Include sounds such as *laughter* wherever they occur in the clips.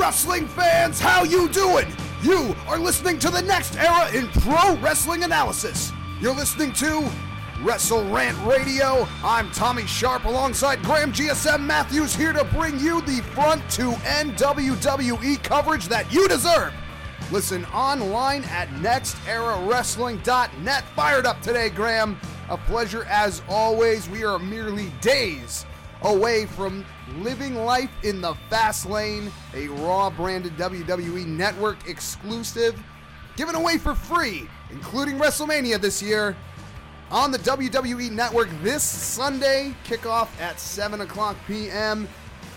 wrestling fans, how you doing? You are listening to the next era in pro wrestling analysis. You're listening to Wrestle Rant Radio. I'm Tommy Sharp alongside Graham GSM Matthews here to bring you the front to end WWE coverage that you deserve. Listen online at nexterawrestling.net. Fired up today, Graham. A pleasure as always. We are merely days away from living life in the fast lane, a Raw branded WWE network exclusive given away for free, including WrestleMania this year on the WWE network this Sunday, kickoff at 7 o'clock p.m.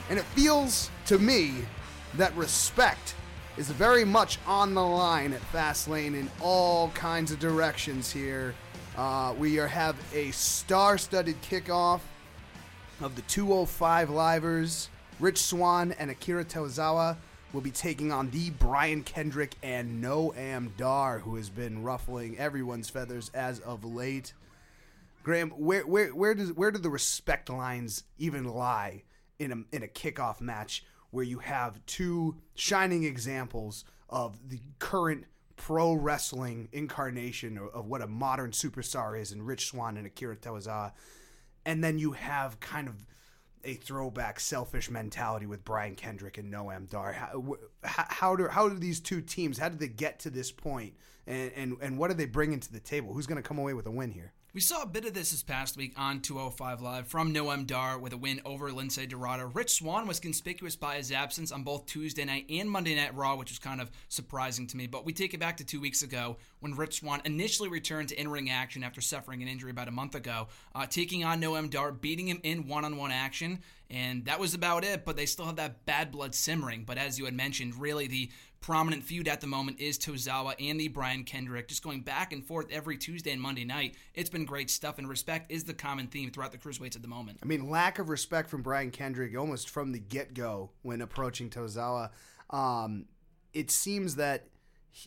And it feels to me that respect is very much on the line at Fastlane in all kinds of directions here. Uh, we are, have a star-studded kickoff of the 205 Livers. Rich Swann and Akira Tozawa will be taking on the Brian Kendrick and Noam Dar, who has been ruffling everyone's feathers as of late. Graham, where where where does where do the respect lines even lie in a in a kickoff match where you have two shining examples of the current pro wrestling incarnation of, of what a modern superstar is in Rich Swann and Akira Tozawa, and then you have kind of a throwback selfish mentality with Brian Kendrick and Noam Dar. How, how do how do these two teams? How did they get to this point? And and and what are they bringing to the table? Who's going to come away with a win here? We saw a bit of this this past week on 205 Live from Noam Dar with a win over Lince Dorado. Rich Swann was conspicuous by his absence on both Tuesday night and Monday Night Raw, which was kind of surprising to me. But we take it back to two weeks ago when Rich Swann initially returned to in ring action after suffering an injury about a month ago, uh, taking on Noam Dar, beating him in one on one action. And that was about it, but they still have that bad blood simmering. But as you had mentioned, really the prominent feud at the moment is Tozawa and the Brian Kendrick, just going back and forth every Tuesday and Monday night. It's been great stuff, and respect is the common theme throughout the cruiserweights at the moment. I mean, lack of respect from Brian Kendrick almost from the get go when approaching Tozawa. Um, it seems that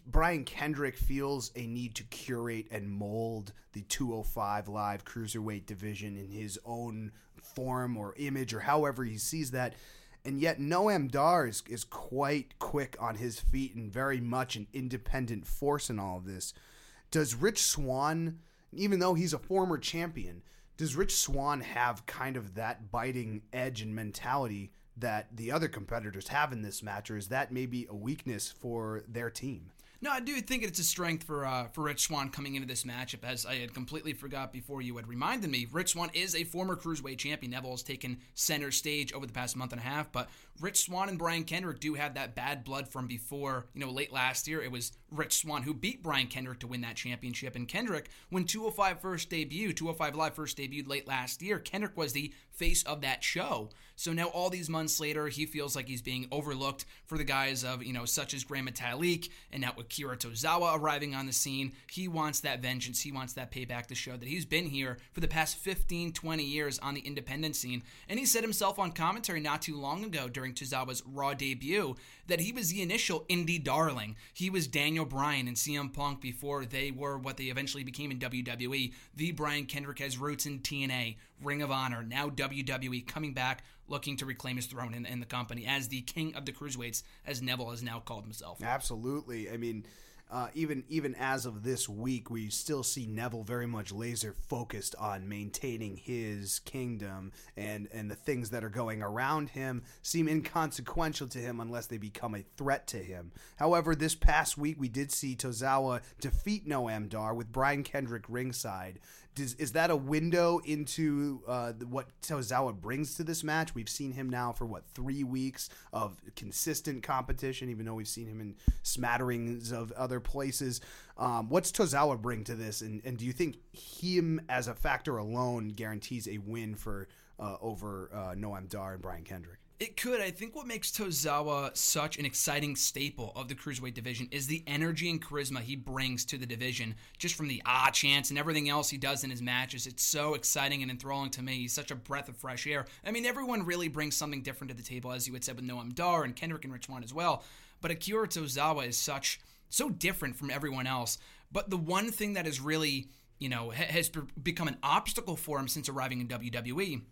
Brian Kendrick feels a need to curate and mold the 205 live cruiserweight division in his own form or image or however he sees that and yet Noam Dar is, is quite quick on his feet and very much an independent force in all of this. Does Rich Swann, even though he's a former champion, does Rich Swann have kind of that biting edge and mentality that the other competitors have in this match, or is that maybe a weakness for their team? No, I do think it's a strength for uh, for Rich Swann coming into this matchup, as I had completely forgot before you had reminded me. Rich Swann is a former cruiserweight champion. Neville has taken center stage over the past month and a half, but Rich Swann and Brian Kendrick do have that bad blood from before. You know, late last year, it was Rich Swann who beat Brian Kendrick to win that championship. And Kendrick, when 205 first debuted, 205 Live first debuted late last year, Kendrick was the face of that show. So now, all these months later, he feels like he's being overlooked for the guys of, you know, such as Gran Metalik and now Akira Tozawa arriving on the scene. He wants that vengeance. He wants that payback to show that he's been here for the past 15, 20 years on the independent scene. And he said himself on commentary not too long ago during Tozawa's Raw debut that he was the initial indie darling. He was Daniel Bryan and CM Punk before they were what they eventually became in WWE. The Brian Kendrick has roots in TNA, Ring of Honor, now WWE, coming back looking to reclaim his throne in, in the company as the king of the cruiserweights, as Neville has now called himself. Absolutely. I mean, uh, even even as of this week, we still see Neville very much laser focused on maintaining his kingdom, and and the things that are going around him seem inconsequential to him unless they become a threat to him. However, this past week we did see Tozawa defeat Noam Dar with Brian Kendrick ringside. Does, is that a window into uh, what Tozawa brings to this match? We've seen him now for what three weeks of consistent competition, even though we've seen him in smatterings of other places. Um, what's Tozawa bring to this, and, and do you think him as a factor alone guarantees a win for uh, over uh, Noam Dar and Brian Kendrick? It could. I think what makes Tozawa such an exciting staple of the cruiserweight division is the energy and charisma he brings to the division, just from the ah chance and everything else he does in his matches. It's so exciting and enthralling to me. He's such a breath of fresh air. I mean, everyone really brings something different to the table, as you had said with Noam Dar and Kendrick and Rich as well. But Akira Tozawa is such so different from everyone else. But the one thing that is really, you know, has become an obstacle for him since arriving in WWE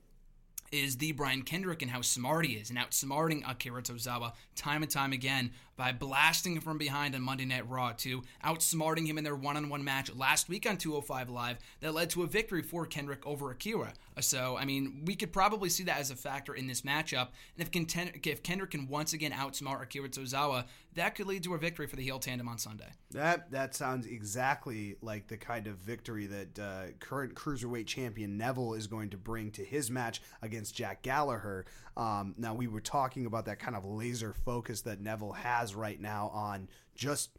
is the Brian Kendrick and how smart he is and outsmarting Akira Tozawa time and time again by blasting him from behind on Monday Night Raw to outsmarting him in their one-on-one match last week on 205 Live that led to a victory for Kendrick over Akira. So, I mean, we could probably see that as a factor in this matchup. And if, Conten- if Kendrick can once again outsmart Akira Tozawa, that could lead to a victory for the heel tandem on Sunday. That that sounds exactly like the kind of victory that uh, current cruiserweight champion Neville is going to bring to his match against Jack Gallagher. Um, now we were talking about that kind of laser focus that Neville has right now on just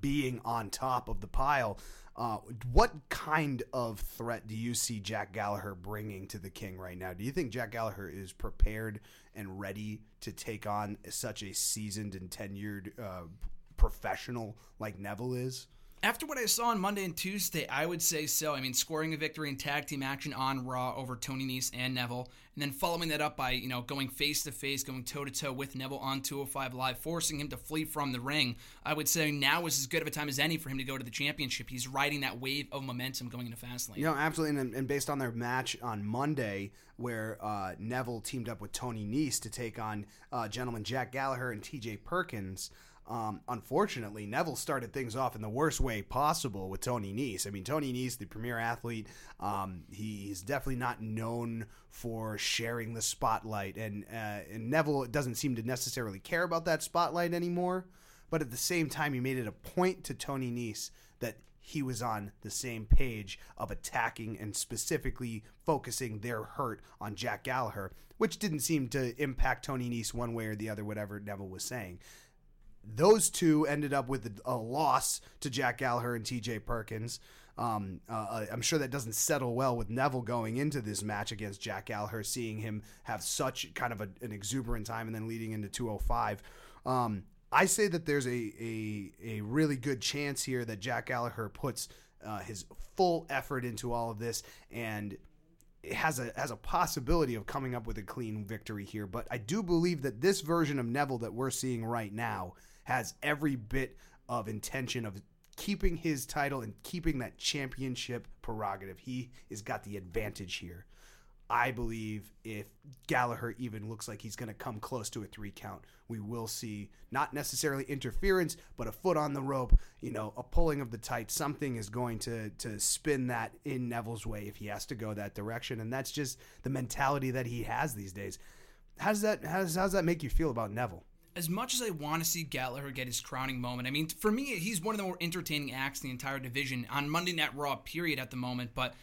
being on top of the pile. Uh, what kind of threat do you see Jack Gallagher bringing to the King right now? Do you think Jack Gallagher is prepared and ready to take on such a seasoned and tenured uh, professional like Neville is? After what I saw on Monday and Tuesday, I would say so. I mean, scoring a victory in tag team action on Raw over Tony Nese and Neville, and then following that up by, you know, going face to face, going toe to toe with Neville on 205 Live, forcing him to flee from the ring. I would say now is as good of a time as any for him to go to the championship. He's riding that wave of momentum going into Fastlane. You know, absolutely. And, and based on their match on Monday, where uh, Neville teamed up with Tony Nese to take on uh, gentleman Jack Gallagher and TJ Perkins. Um, unfortunately, Neville started things off in the worst way possible with Tony Nese. I mean, Tony Nese, the premier athlete, um, he's definitely not known for sharing the spotlight, and uh, and Neville doesn't seem to necessarily care about that spotlight anymore. But at the same time, he made it a point to Tony Nese that he was on the same page of attacking and specifically focusing their hurt on Jack Gallagher, which didn't seem to impact Tony Nese one way or the other, whatever Neville was saying those two ended up with a, loss to Jack Gallagher and TJ Perkins. Um, uh, I'm sure that doesn't settle well with Neville going into this match against Jack Gallagher, seeing him have such kind of a, an exuberant time and then leading into 205. Um, I say that there's a, a, a really good chance here that Jack Gallagher puts uh, his full effort into all of this and has a has a possibility of coming up with a clean victory here. But I do believe that this version of Neville that we're seeing right now has every bit of intention of keeping his title and keeping that championship prerogative. He has got the advantage here. I believe if Gallagher even looks like he's going to come close to a three count, we will see not necessarily interference, but a foot on the rope, you know, a pulling of the tight. Something is going to to spin that in Neville's way if he has to go that direction, and that's just the mentality that he has these days. How does that how does, how does that make you feel about Neville? As much as I want to see Gallagher get his crowning moment, I mean, for me, he's one of the more entertaining acts in the entire division on Monday Night Raw, period, at the moment. But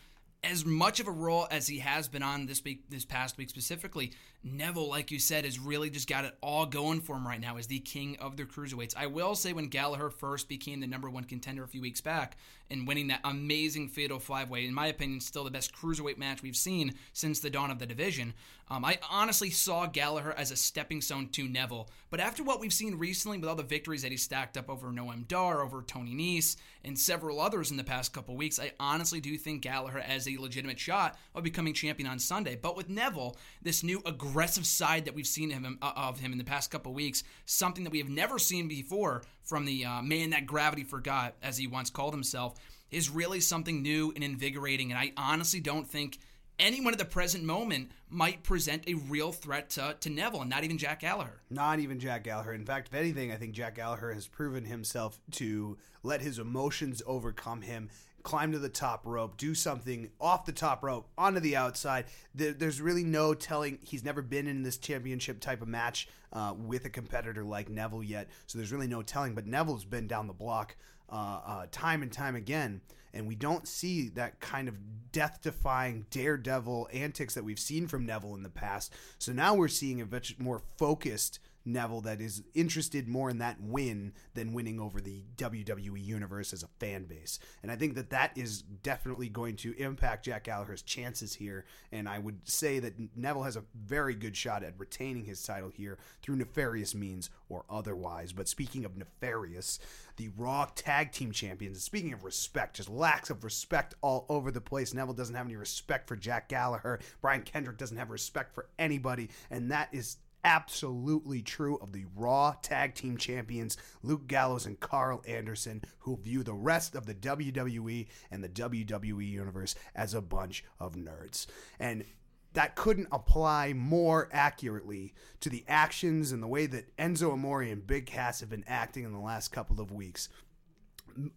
as much of a role as he has been on this week, this past week specifically, Neville, like you said, has really just got it all going for him right now as the king of the cruiserweights. I will say when Gallagher first became the number one contender a few weeks back and winning that amazing fatal five way, in my opinion, still the best cruiserweight match we've seen since the dawn of the division. Um, I honestly saw Gallagher as a stepping stone to Neville, but after what we've seen recently with all the victories that he stacked up over Noam Dar, over Tony Nese, and several others in the past couple weeks, I honestly do think Gallagher has a legitimate shot of becoming champion on Sunday. But with Neville, this new aggressive side that we've seen him, uh, of him in the past couple weeks, something that we have never seen before from the uh, man that gravity forgot, as he once called himself, is really something new and invigorating. And I honestly don't think anyone at the present moment might present a real threat to, to Neville, and not even Jack Gallagher. Not even Jack Gallagher. In fact, if anything, I think Jack Gallagher has proven himself to let his emotions overcome him. Climb to the top rope, do something off the top rope, onto the outside. There's really no telling. He's never been in this championship type of match uh, with a competitor like Neville yet, so there's really no telling. But Neville's been down the block uh, uh, time and time again and we don't see that kind of death defying daredevil antics that we've seen from Neville in the past. So now we're seeing a much more focused Neville that is interested more in that win than winning over the WWE universe as a fan base. And I think that that is definitely going to impact Jack Gallagher's chances here. And I would say that Neville has a very good shot at retaining his title here through nefarious means or otherwise. But speaking of nefarious, the Raw Tag Team Champions, speaking of respect, just lacks of respect all over the place. Neville doesn't have any respect for Jack Gallagher. Brian Kendrick doesn't have respect for anybody. And that is absolutely true of the Raw Tag Team Champions, Luke Gallows and Karl Anderson, who view the rest of the WWE and the WWE Universe as a bunch of nerds. And that couldn't apply more accurately to the actions and the way that Enzo Amore and Big Cass have been acting in the last couple of weeks.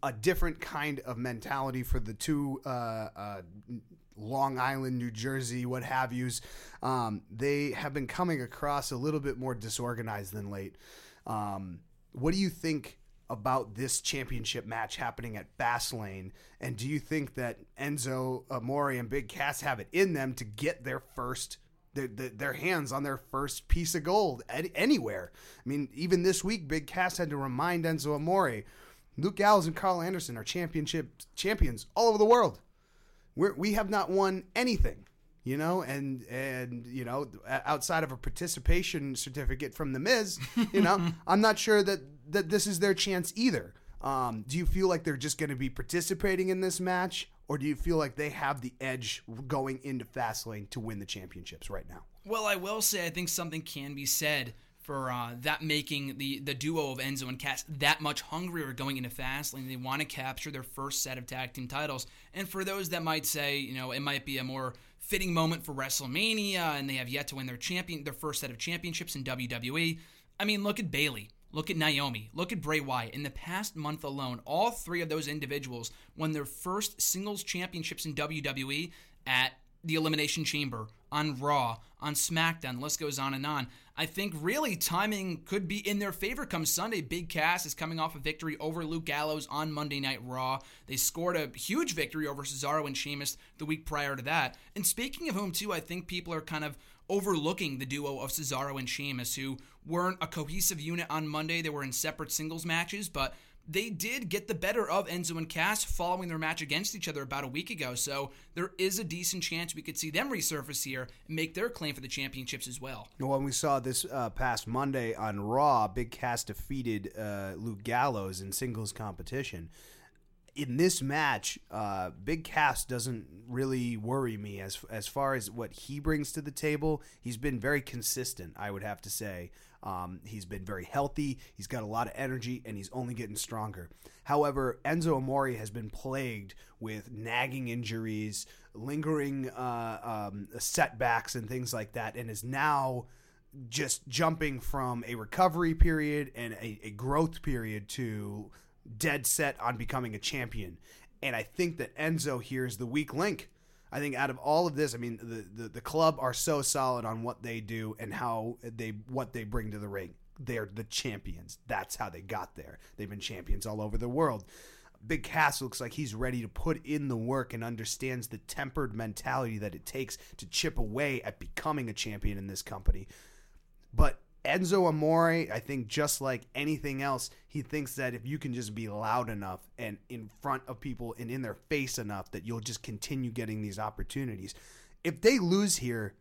A different kind of mentality for the two uh, uh, Long Island, New Jersey, what have yous. Um, they have been coming across a little bit more disorganized than late. Um, what do you think about this championship match happening at Fastlane? And do you think that Enzo Amore and Big Cass have it in them to get their first? Their, their hands on their first piece of gold anywhere. I mean, even this week, Big Cass had to remind Enzo Amore, Luke Gallows and Karl Anderson are championship champions all over the world. We're, we have not won anything you know, and and you know, outside of a participation certificate from the Miz, *laughs* you know, I'm not sure that that this is their chance either. Um, do you feel like they're just going to be participating in this match, or do you feel like they have the edge going into Fastlane to win the championships right now? Well, I will say I think something can be said for uh, that making the the duo of Enzo and Cass that much hungrier going into Fastlane. They want to capture their first set of tag team titles. And for those that might say, you know, it might be a more fitting moment for WrestleMania, and they have yet to win their champion their first set of championships in WWE. I mean, look at Bayley. Look at Naomi. Look at Bray Wyatt. In the past month alone, all three of those individuals won their first singles championships in WWE at the Elimination Chamber, on Raw, on SmackDown. The list goes on and on. I think really timing could be in their favor come Sunday. Big Cass is coming off a victory over Luke Gallows on Monday Night Raw. They scored a huge victory over Cesaro and Sheamus the week prior to that. And speaking of whom, too, I think people are kind of overlooking the duo of Cesaro and Sheamus, who weren't a cohesive unit on Monday. They were in separate singles matches, but they did get the better of Enzo and Cass following their match against each other about a week ago. So there is a decent chance we could see them resurface here and make their claim for the championships as well. When we saw this uh, past Monday on Raw, Big Cass defeated uh, Luke Gallows in singles competition. In this match, uh, Big Cass doesn't really worry me as as far as what he brings to the table. He's been very consistent, I would have to say. Um, he's been very healthy. He's got a lot of energy, and he's only getting stronger. However, Enzo Amore has been plagued with nagging injuries, lingering uh, um, setbacks, and things like that, and is now just jumping from a recovery period and a, a growth period to dead set on becoming a champion. And I think that Enzo here is the weak link. I think out of all of this, I mean, the, the, the club are so solid on what they do and how they what they bring to the ring. They're the champions. That's how they got there. They've been champions all over the world. Big Cass looks like he's ready to put in the work and understands the tempered mentality that it takes to chip away at becoming a champion in this company. But Enzo Amore, I think just like anything else, he thinks that if you can just be loud enough and in front of people and in their face enough that you'll just continue getting these opportunities. If they lose here,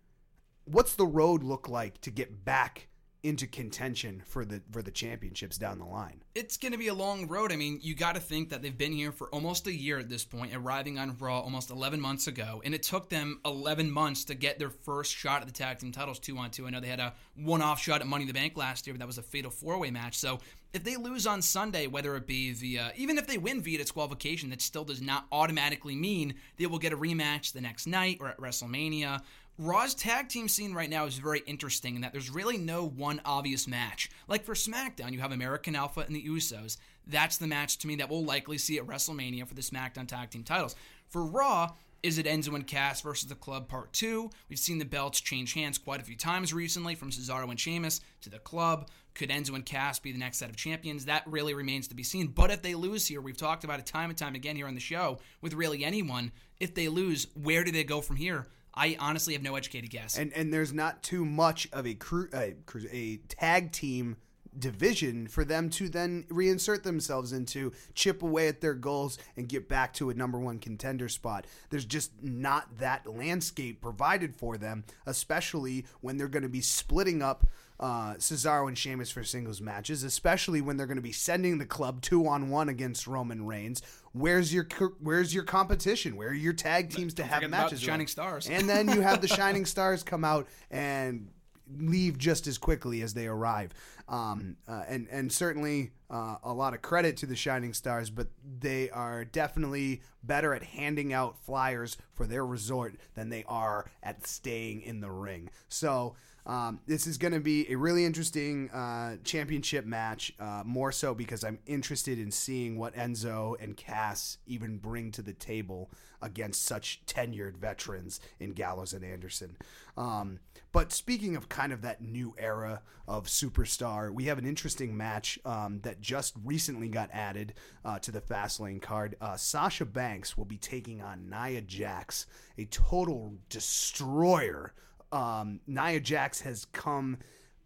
what's the road look like to get back into contention for the for the championships down the line. It's going to be a long road. I mean, you got to think that they've been here for almost a year at this point, arriving on Raw almost 11 months ago, and it took them 11 months to get their first shot at the tag team titles two on two. I know they had a one-off shot at Money in the Bank last year, but that was a fatal four-way match. So if they lose on Sunday, whether it be via uh, even if they win via disqualification, that still does not automatically mean they will get a rematch the next night or at WrestleMania Raw's tag team scene right now is very interesting in that there's really no one obvious match. Like for SmackDown, you have American Alpha and the Usos. That's the match to me that we'll likely see at WrestleMania for the SmackDown tag team titles. For Raw, is it Enzo and Cass versus the Club Part 2? We've seen the belts change hands quite a few times recently from Cesaro and Sheamus to the Club. Could Enzo and Cass be the next set of champions? That really remains to be seen. But if they lose here, we've talked about it time and time again here on the show with really anyone. If they lose, where do they go from here? I honestly have no educated guess. And and there's not too much of a cru- a, a tag team division for them to then reinsert themselves into, chip away at their goals, and get back to a number one contender spot. There's just not that landscape provided for them, especially when they're going to be splitting up uh, Cesaro and Sheamus for singles matches, especially when they're going to be sending the club two on one against Roman Reigns. Where's your where's your competition? Where are your tag teams to have matches? Shining with? Stars, and then you have the *laughs* Shining Stars come out and leave just as quickly as they arrive. Um, uh, and and certainly uh, a lot of credit to the Shining Stars, but they are definitely better at handing out flyers for their resort than they are at staying in the ring. So. Um, this is going to be a really interesting uh, championship match, uh, more so because I'm interested in seeing what Enzo and Cass even bring to the table against such tenured veterans in Gallows and Anderson. Um, but speaking of kind of that new era of superstar, we have an interesting match um, that just recently got added uh, to the Fastlane card. Uh, Sasha Banks will be taking on Nia Jax, a total destroyer um, Nia Jax has come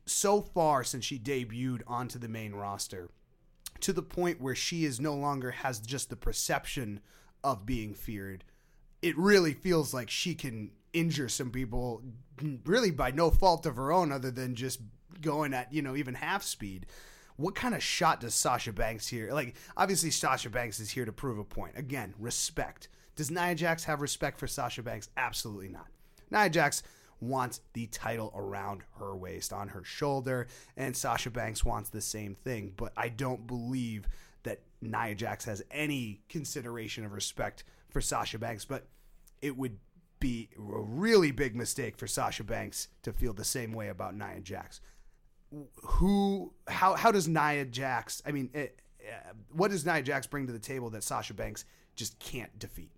so far since she debuted onto the main roster to the point where she is no longer has just the perception of being feared. It really feels like she can injure some people really by no fault of her own other than just going at, you know, even half speed. What kind of shot does Sasha Banks here? Like, obviously, Sasha Banks is here to prove a point. Again, respect. Does Nia Jax have respect for Sasha Banks? Absolutely not. Nia Jax wants the title around her waist, on her shoulder, and Sasha Banks wants the same thing. But I don't believe that Nia Jax has any consideration of respect for Sasha Banks, but it would be a really big mistake for Sasha Banks to feel the same way about Nia Jax. Who, how, how does Nia Jax, I mean, it, uh, what does Nia Jax bring to the table that Sasha Banks just can't defeat?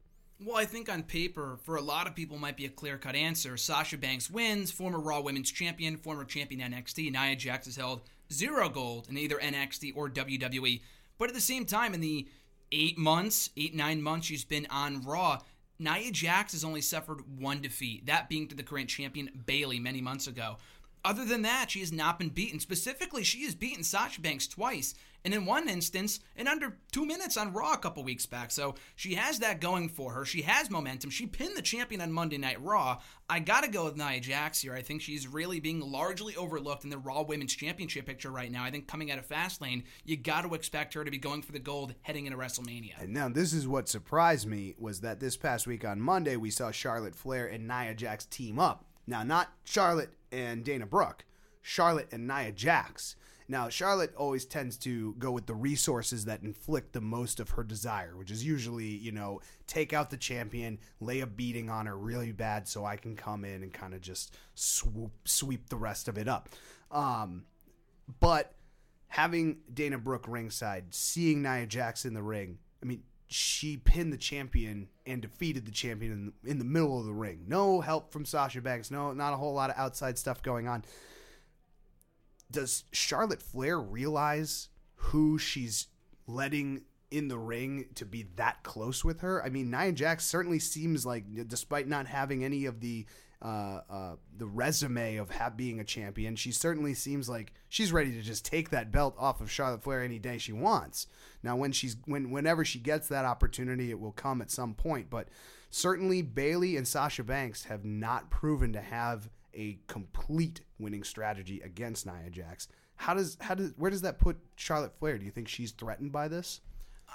Well, I think on paper, for a lot of people, might be a clear cut answer. Sasha Banks wins, former Raw Women's Champion, former champion NXT. Nia Jax has held zero gold in either NXT or WWE. But at the same time, in the eight months, eight, nine months she's been on Raw, Nia Jax has only suffered one defeat, that being to the current champion Bayley, many months ago. Other than that, she has not been beaten. Specifically, she has beaten Sasha Banks twice, and in one instance, in under two minutes on Raw a couple weeks back. So she has that going for her. She has momentum. She pinned the champion on Monday Night Raw. I gotta go with Nia Jax here. I think she's really being largely overlooked in the Raw Women's Championship picture right now. I think coming out of Fastlane, you got to expect her to be going for the gold heading into WrestleMania. And now, this is what surprised me was that this past week on Monday, we saw Charlotte Flair and Nia Jax team up. Now, not Charlotte and Dana Brooke, Charlotte and Nia Jax. Now, Charlotte always tends to go with the resources that inflict the most of her desire, which is usually, you know, take out the champion, lay a beating on her really bad so I can come in and kind of just swoop, sweep the rest of it up. Um, but having Dana Brooke ringside, seeing Nia Jax in the ring, I mean, she pinned the champion and defeated the champion in the, in the middle of the ring. No help from Sasha Banks. No, not a whole lot of outside stuff going on. Does Charlotte Flair realize who she's letting in the ring to be that close with her? I mean, Nia Jax certainly seems like, despite not having any of the uh, uh, the resume of being a champion, she certainly seems like she's ready to just take that belt off of Charlotte Flair any day she wants. Now, when she's when whenever she gets that opportunity, it will come at some point. But certainly, Bayley and Sasha Banks have not proven to have a complete winning strategy against Nia Jax. How does how does where does that put Charlotte Flair? Do you think she's threatened by this?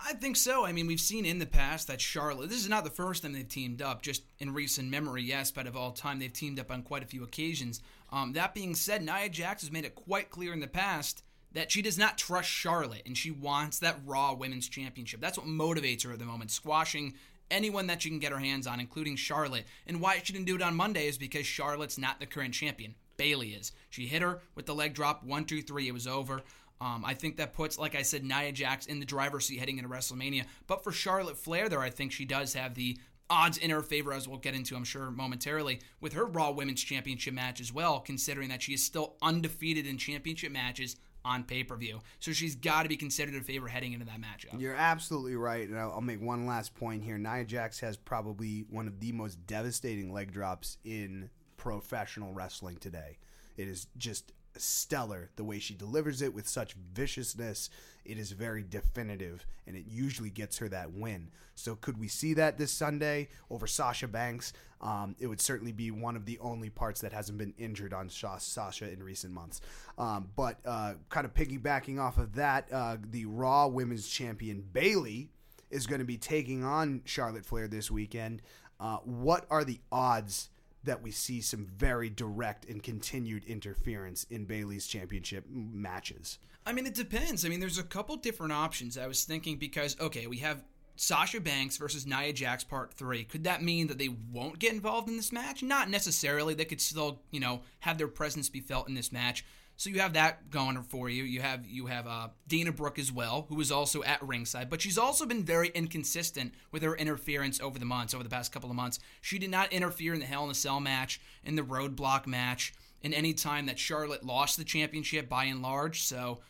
I think so. I mean, we've seen in the past that Charlotte, this is not the first time they've teamed up, just in recent memory, yes, but of all time, they've teamed up on quite a few occasions. Um, that being said, Nia Jax has made it quite clear in the past that she does not trust Charlotte and she wants that Raw Women's Championship. That's what motivates her at the moment, squashing anyone that she can get her hands on, including Charlotte. And why she didn't do it on Monday is because Charlotte's not the current champion. Bayley is. She hit her with the leg drop, one, two, three. It was over. Um, I think that puts, like I said, Nia Jax in the driver's seat heading into WrestleMania. But for Charlotte Flair, there, I think she does have the odds in her favor, as we'll get into, I'm sure, momentarily, with her Raw Women's Championship match as well, considering that she is still undefeated in championship matches on pay per view. So she's got to be considered a favor heading into that matchup. You're absolutely right. And I'll, I'll make one last point here. Nia Jax has probably one of the most devastating leg drops in professional wrestling today. It is just stellar the way she delivers it with such viciousness. It is very definitive, and it usually gets her that win. So, could we see that this Sunday over Sasha Banks? Um, it would certainly be one of the only parts that hasn't been injured on Sasha in recent months. Um, but uh, kind of piggybacking off of that, uh, the Raw Women's Champion Bayley is going to be taking on Charlotte Flair this weekend. Uh, what are the odds that we see some very direct and continued interference in Bayley's championship matches. I mean, it depends. I mean, there's a couple different options. I was thinking because okay, we have Sasha Banks versus Nia Jax Part 3. Could that mean that they won't get involved in this match? Not necessarily. They could still, you know, have their presence be felt in this match. So you have that going for you. You have you have uh, Dana Brooke as well, who is also at ringside, but she's also been very inconsistent with her interference over the months, over the past couple of months. She did not interfere in the Hell in a Cell match, in the Roadblock match, in any time that Charlotte lost the championship by and large. So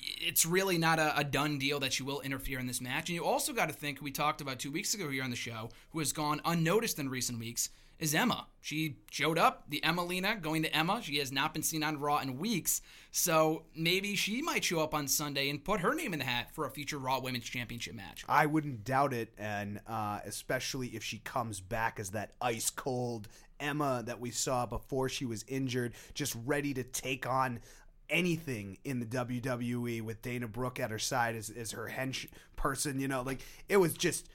it's really not a, a, done deal that she will interfere in this match. And you also got to think, we talked about two weeks ago here on the show, who has gone unnoticed in recent weeks, is Emma. She showed up, the Emmalina going to Emma. She has not been seen on Raw in weeks. So maybe she might show up on Sunday and put her name in the hat for a future Raw Women's Championship match. I wouldn't doubt it, and uh, especially if she comes back as that ice cold Emma that we saw before she was injured, just ready to take on anything in the WWE with Dana Brooke at her side as, as her hench person. You know, like it was just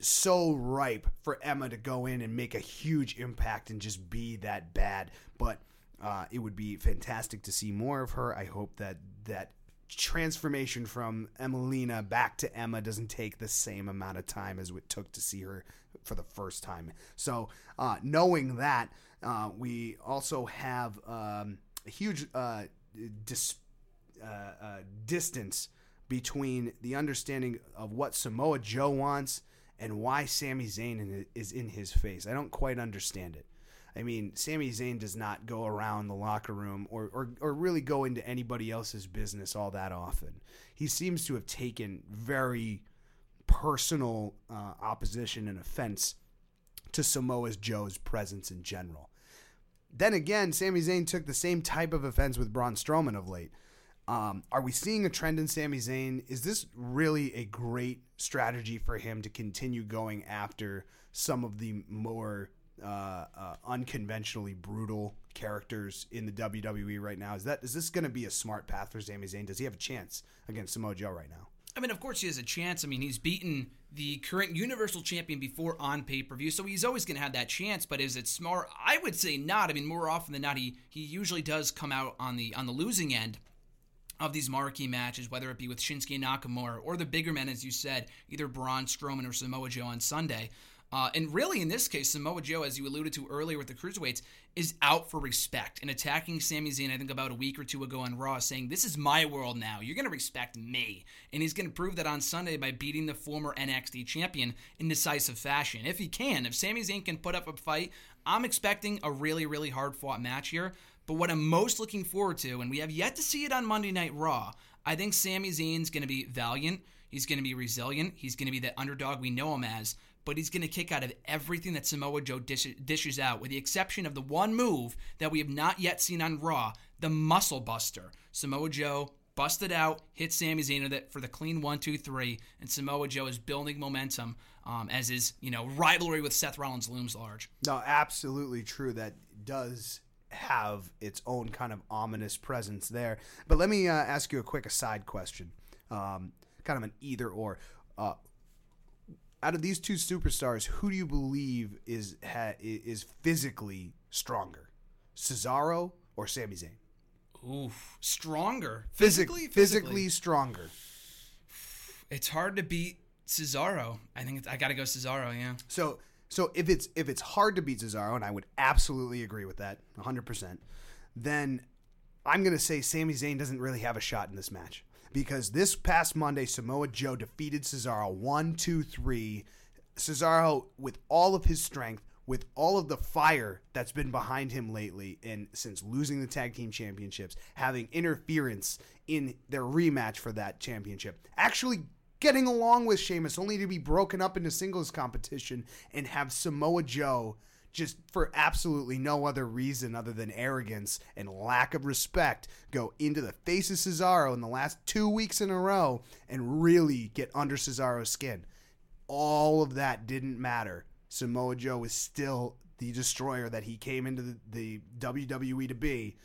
so ripe for Emma to go in and make a huge impact and just be that bad. But uh, it would be fantastic to see more of her. I hope that that transformation from Emmalina back to Emma doesn't take the same amount of time as it took to see her for the first time. So, uh, knowing that, uh, we also have um, a huge uh, dis, uh, uh, distance between the understanding of what Samoa Joe wants and why Sami Zayn is in his face. I don't quite understand it. I mean, Sami Zayn does not go around the locker room or, or, or really go into anybody else's business all that often. He seems to have taken very personal uh, opposition and offense to Samoa Joe's presence in general. Then again, Sami Zayn took the same type of offense with Braun Strowman of late. Um, are we seeing a trend in Sami Zayn? Is this really a great strategy for him to continue going after some of the more uh, uh, unconventionally brutal characters in the WWE right now? Is that is this going to be a smart path for Sami Zayn? Does he have a chance against Samoa Joe right now? I mean, of course he has a chance. I mean, he's beaten the current Universal Champion before on pay per view, so he's always going to have that chance. But is it smart? I would say not. I mean, more often than not, he he usually does come out on the on the losing end of these marquee matches, whether it be with Shinsuke Nakamura or the bigger men, as you said, either Braun Strowman or Samoa Joe on Sunday. Uh, and really, in this case, Samoa Joe, as you alluded to earlier with the cruiserweights, is out for respect and attacking Sami Zayn. I think about a week or two ago on Raw, saying, "This is my world now. You're going to respect me." And he's going to prove that on Sunday by beating the former NXT champion in decisive fashion. If he can, if Sami Zayn can put up a fight, I'm expecting a really, really hard fought match here. But what I'm most looking forward to, and we have yet to see it on Monday Night Raw, I think Sami Zayn's going to be valiant. He's going to be resilient. He's going to be the underdog we know him as but he's going to kick out of everything that Samoa Joe dish- dishes out, with the exception of the one move that we have not yet seen on Raw, the Muscle Buster. Samoa Joe busted out, hit Sami Zayn with it for the clean one, two, three, and Samoa Joe is building momentum um, as his you know rivalry with Seth Rollins looms large. No, absolutely true. That does have its own kind of ominous presence there. But let me uh, ask you a quick aside question, um, kind of an either or. Uh, out of these two superstars, who do you believe is ha, is physically stronger, Cesaro or Sami Zayn? Oof, stronger physically, physically, physically stronger. It's hard to beat Cesaro. I think I got to go Cesaro. Yeah. So so if it's if it's hard to beat Cesaro, and I would absolutely agree with that, 100, percent then I'm going to say Sami Zayn doesn't really have a shot in this match because this past Monday, Samoa Joe defeated Cesaro one, two, three. Cesaro, with all of his strength, with all of the fire that's been behind him lately, and since losing the tag team championships, having interference in their rematch for that championship, actually getting along with Sheamus, only to be broken up into singles competition and have Samoa Joe just for absolutely no other reason other than arrogance and lack of respect, go into the face of Cesaro in the last two weeks in a row and really get under Cesaro's skin. All of that didn't matter. Samoa Joe is still the destroyer that he came into the, the WWE to be.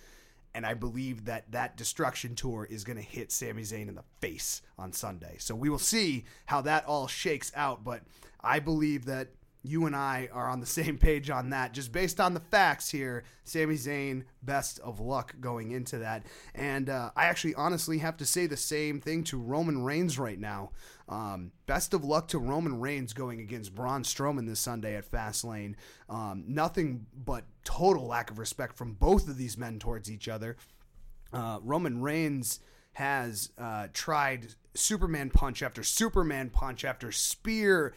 And I believe that that destruction tour is going to hit Sami Zayn in the face on Sunday. So we will see how that all shakes out. But I believe that you and I are on the *laughs* same page on that. Just based on the facts here, Sami Zayn, best of luck going into that. And uh, I actually honestly have to say the same thing to Roman Reigns right now. Um, best of luck to Roman Reigns going against Braun Strowman this Sunday at Fastlane. Um, nothing but total lack of respect from both of these men towards each other. Uh, Roman Reigns has uh, tried Superman punch after Superman punch after spear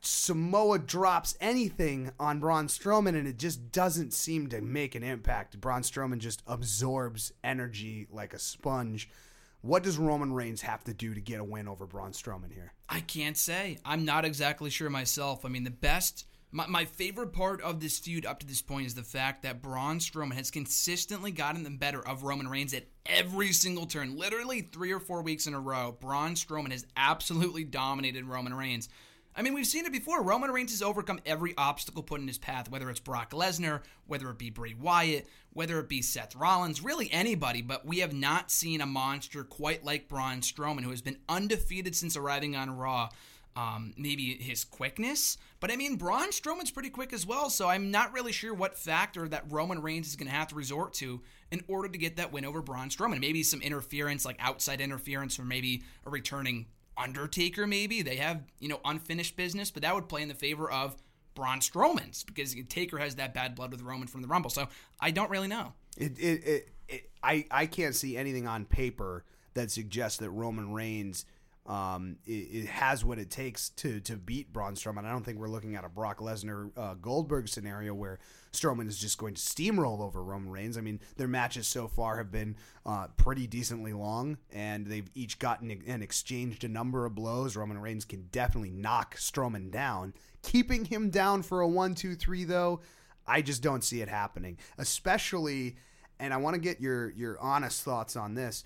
Samoan drops anything on Braun Strowman and it just doesn't seem to make an impact. Braun Strowman just absorbs energy like a sponge. What does Roman Reigns have to do to get a win over Braun Strowman here? I can't say. I'm not exactly sure myself. I mean, the best, my, my favorite part of this feud up to this point is the fact that Braun Strowman has consistently gotten the better of Roman Reigns at every single turn. Literally three or four weeks in a row, Braun Strowman has absolutely dominated Roman Reigns. I mean, we've seen it before. Roman Reigns has overcome every obstacle put in his path, whether it's Brock Lesnar, whether it be Bray Wyatt, whether it be Seth Rollins, really anybody, but we have not seen a monster quite like Braun Strowman, who has been undefeated since arriving on Raw. Um, maybe his quickness, but I mean, Braun Strowman's pretty quick as well, so I'm not really sure what factor that Roman Reigns is going to have to resort to in order to get that win over Braun Strowman. Maybe some interference, like outside interference, or maybe a returning Undertaker, maybe. They have, you know, unfinished business, but that would play in the favor of Braun Strowman's because Taker has that bad blood with Roman from the Rumble. So I don't really know. It, it, it, I, I can't see anything on paper that suggests that Roman Reigns um, it, it, has what it takes to to beat Braun Strowman. I don't think we're looking at a Brock Lesnar uh, Goldberg scenario where Strowman is just going to steamroll over Roman Reigns. I mean, their matches so far have been uh, pretty decently long, and they've each gotten and exchanged a number of blows. Roman Reigns can definitely knock Strowman down. Keeping him down for a one, two, three, though, I just don't see it happening. Especially, and I want to get your your honest thoughts on this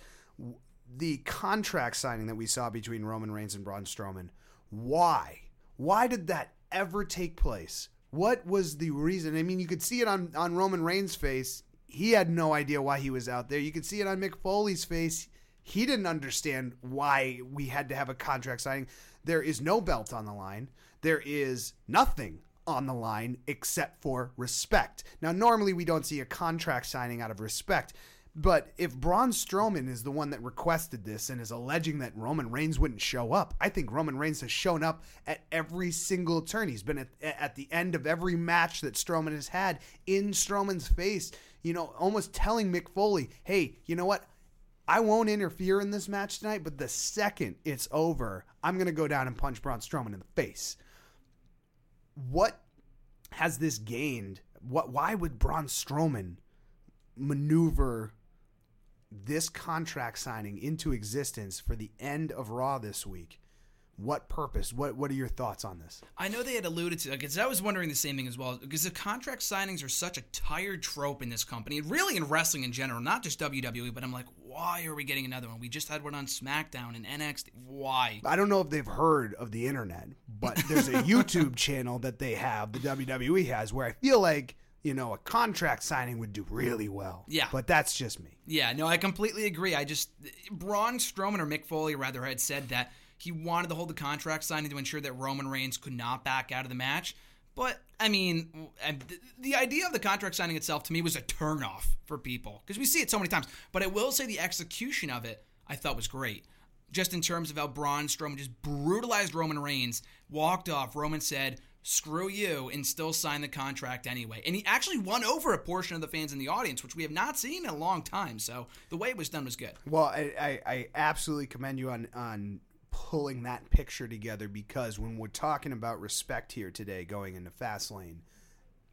the contract signing that we saw between Roman Reigns and Braun Strowman. Why? Why did that ever take place? What was the reason? I mean, you could see it on, on Roman Reigns' face. He had no idea why he was out there. You could see it on Mick Foley's face. He didn't understand why we had to have a contract signing. There is no belt on the line. There is nothing on the line except for respect. Now, normally we don't see a contract signing out of respect. But if Braun Strowman is the one that requested this and is alleging that Roman Reigns wouldn't show up, I think Roman Reigns has shown up at every single turn. He's been at, at the end of every match that Strowman has had in Strowman's face, you know, almost telling Mick Foley, hey, you know what? I won't interfere in this match tonight, but the second it's over, I'm going to go down and punch Braun Strowman in the face. What has this gained? What? Why would Braun Strowman maneuver this contract signing into existence for the end of Raw this week. What purpose? What What are your thoughts on this? I know they had alluded to because I was wondering the same thing as well. Because the contract signings are such a tired trope in this company, and really in wrestling in general, not just WWE. But I'm like, why are we getting another one? We just had one on SmackDown and NXT. Why? I don't know if they've heard of the internet, but there's a *laughs* YouTube channel that they have, the WWE has, where I feel like you know, a contract signing would do really well. Yeah. But that's just me. Yeah, no, I completely agree. I just, Braun Strowman or Mick Foley, rather, had said that he wanted to hold the contract signing to ensure that Roman Reigns could not back out of the match. But, I mean, the idea of the contract signing itself to me was a turnoff for people because we see it so many times. But I will say the execution of it I thought was great. Just in terms of how Braun Strowman just brutalized Roman Reigns, walked off. Roman said, screw you, and still sign the contract anyway. And he actually won over a portion of the fans in the audience, which we have not seen in a long time. So the way it was done was good. Well, I, I, I absolutely commend you on on pulling that picture together because when we're talking about respect here today, going into Fastlane,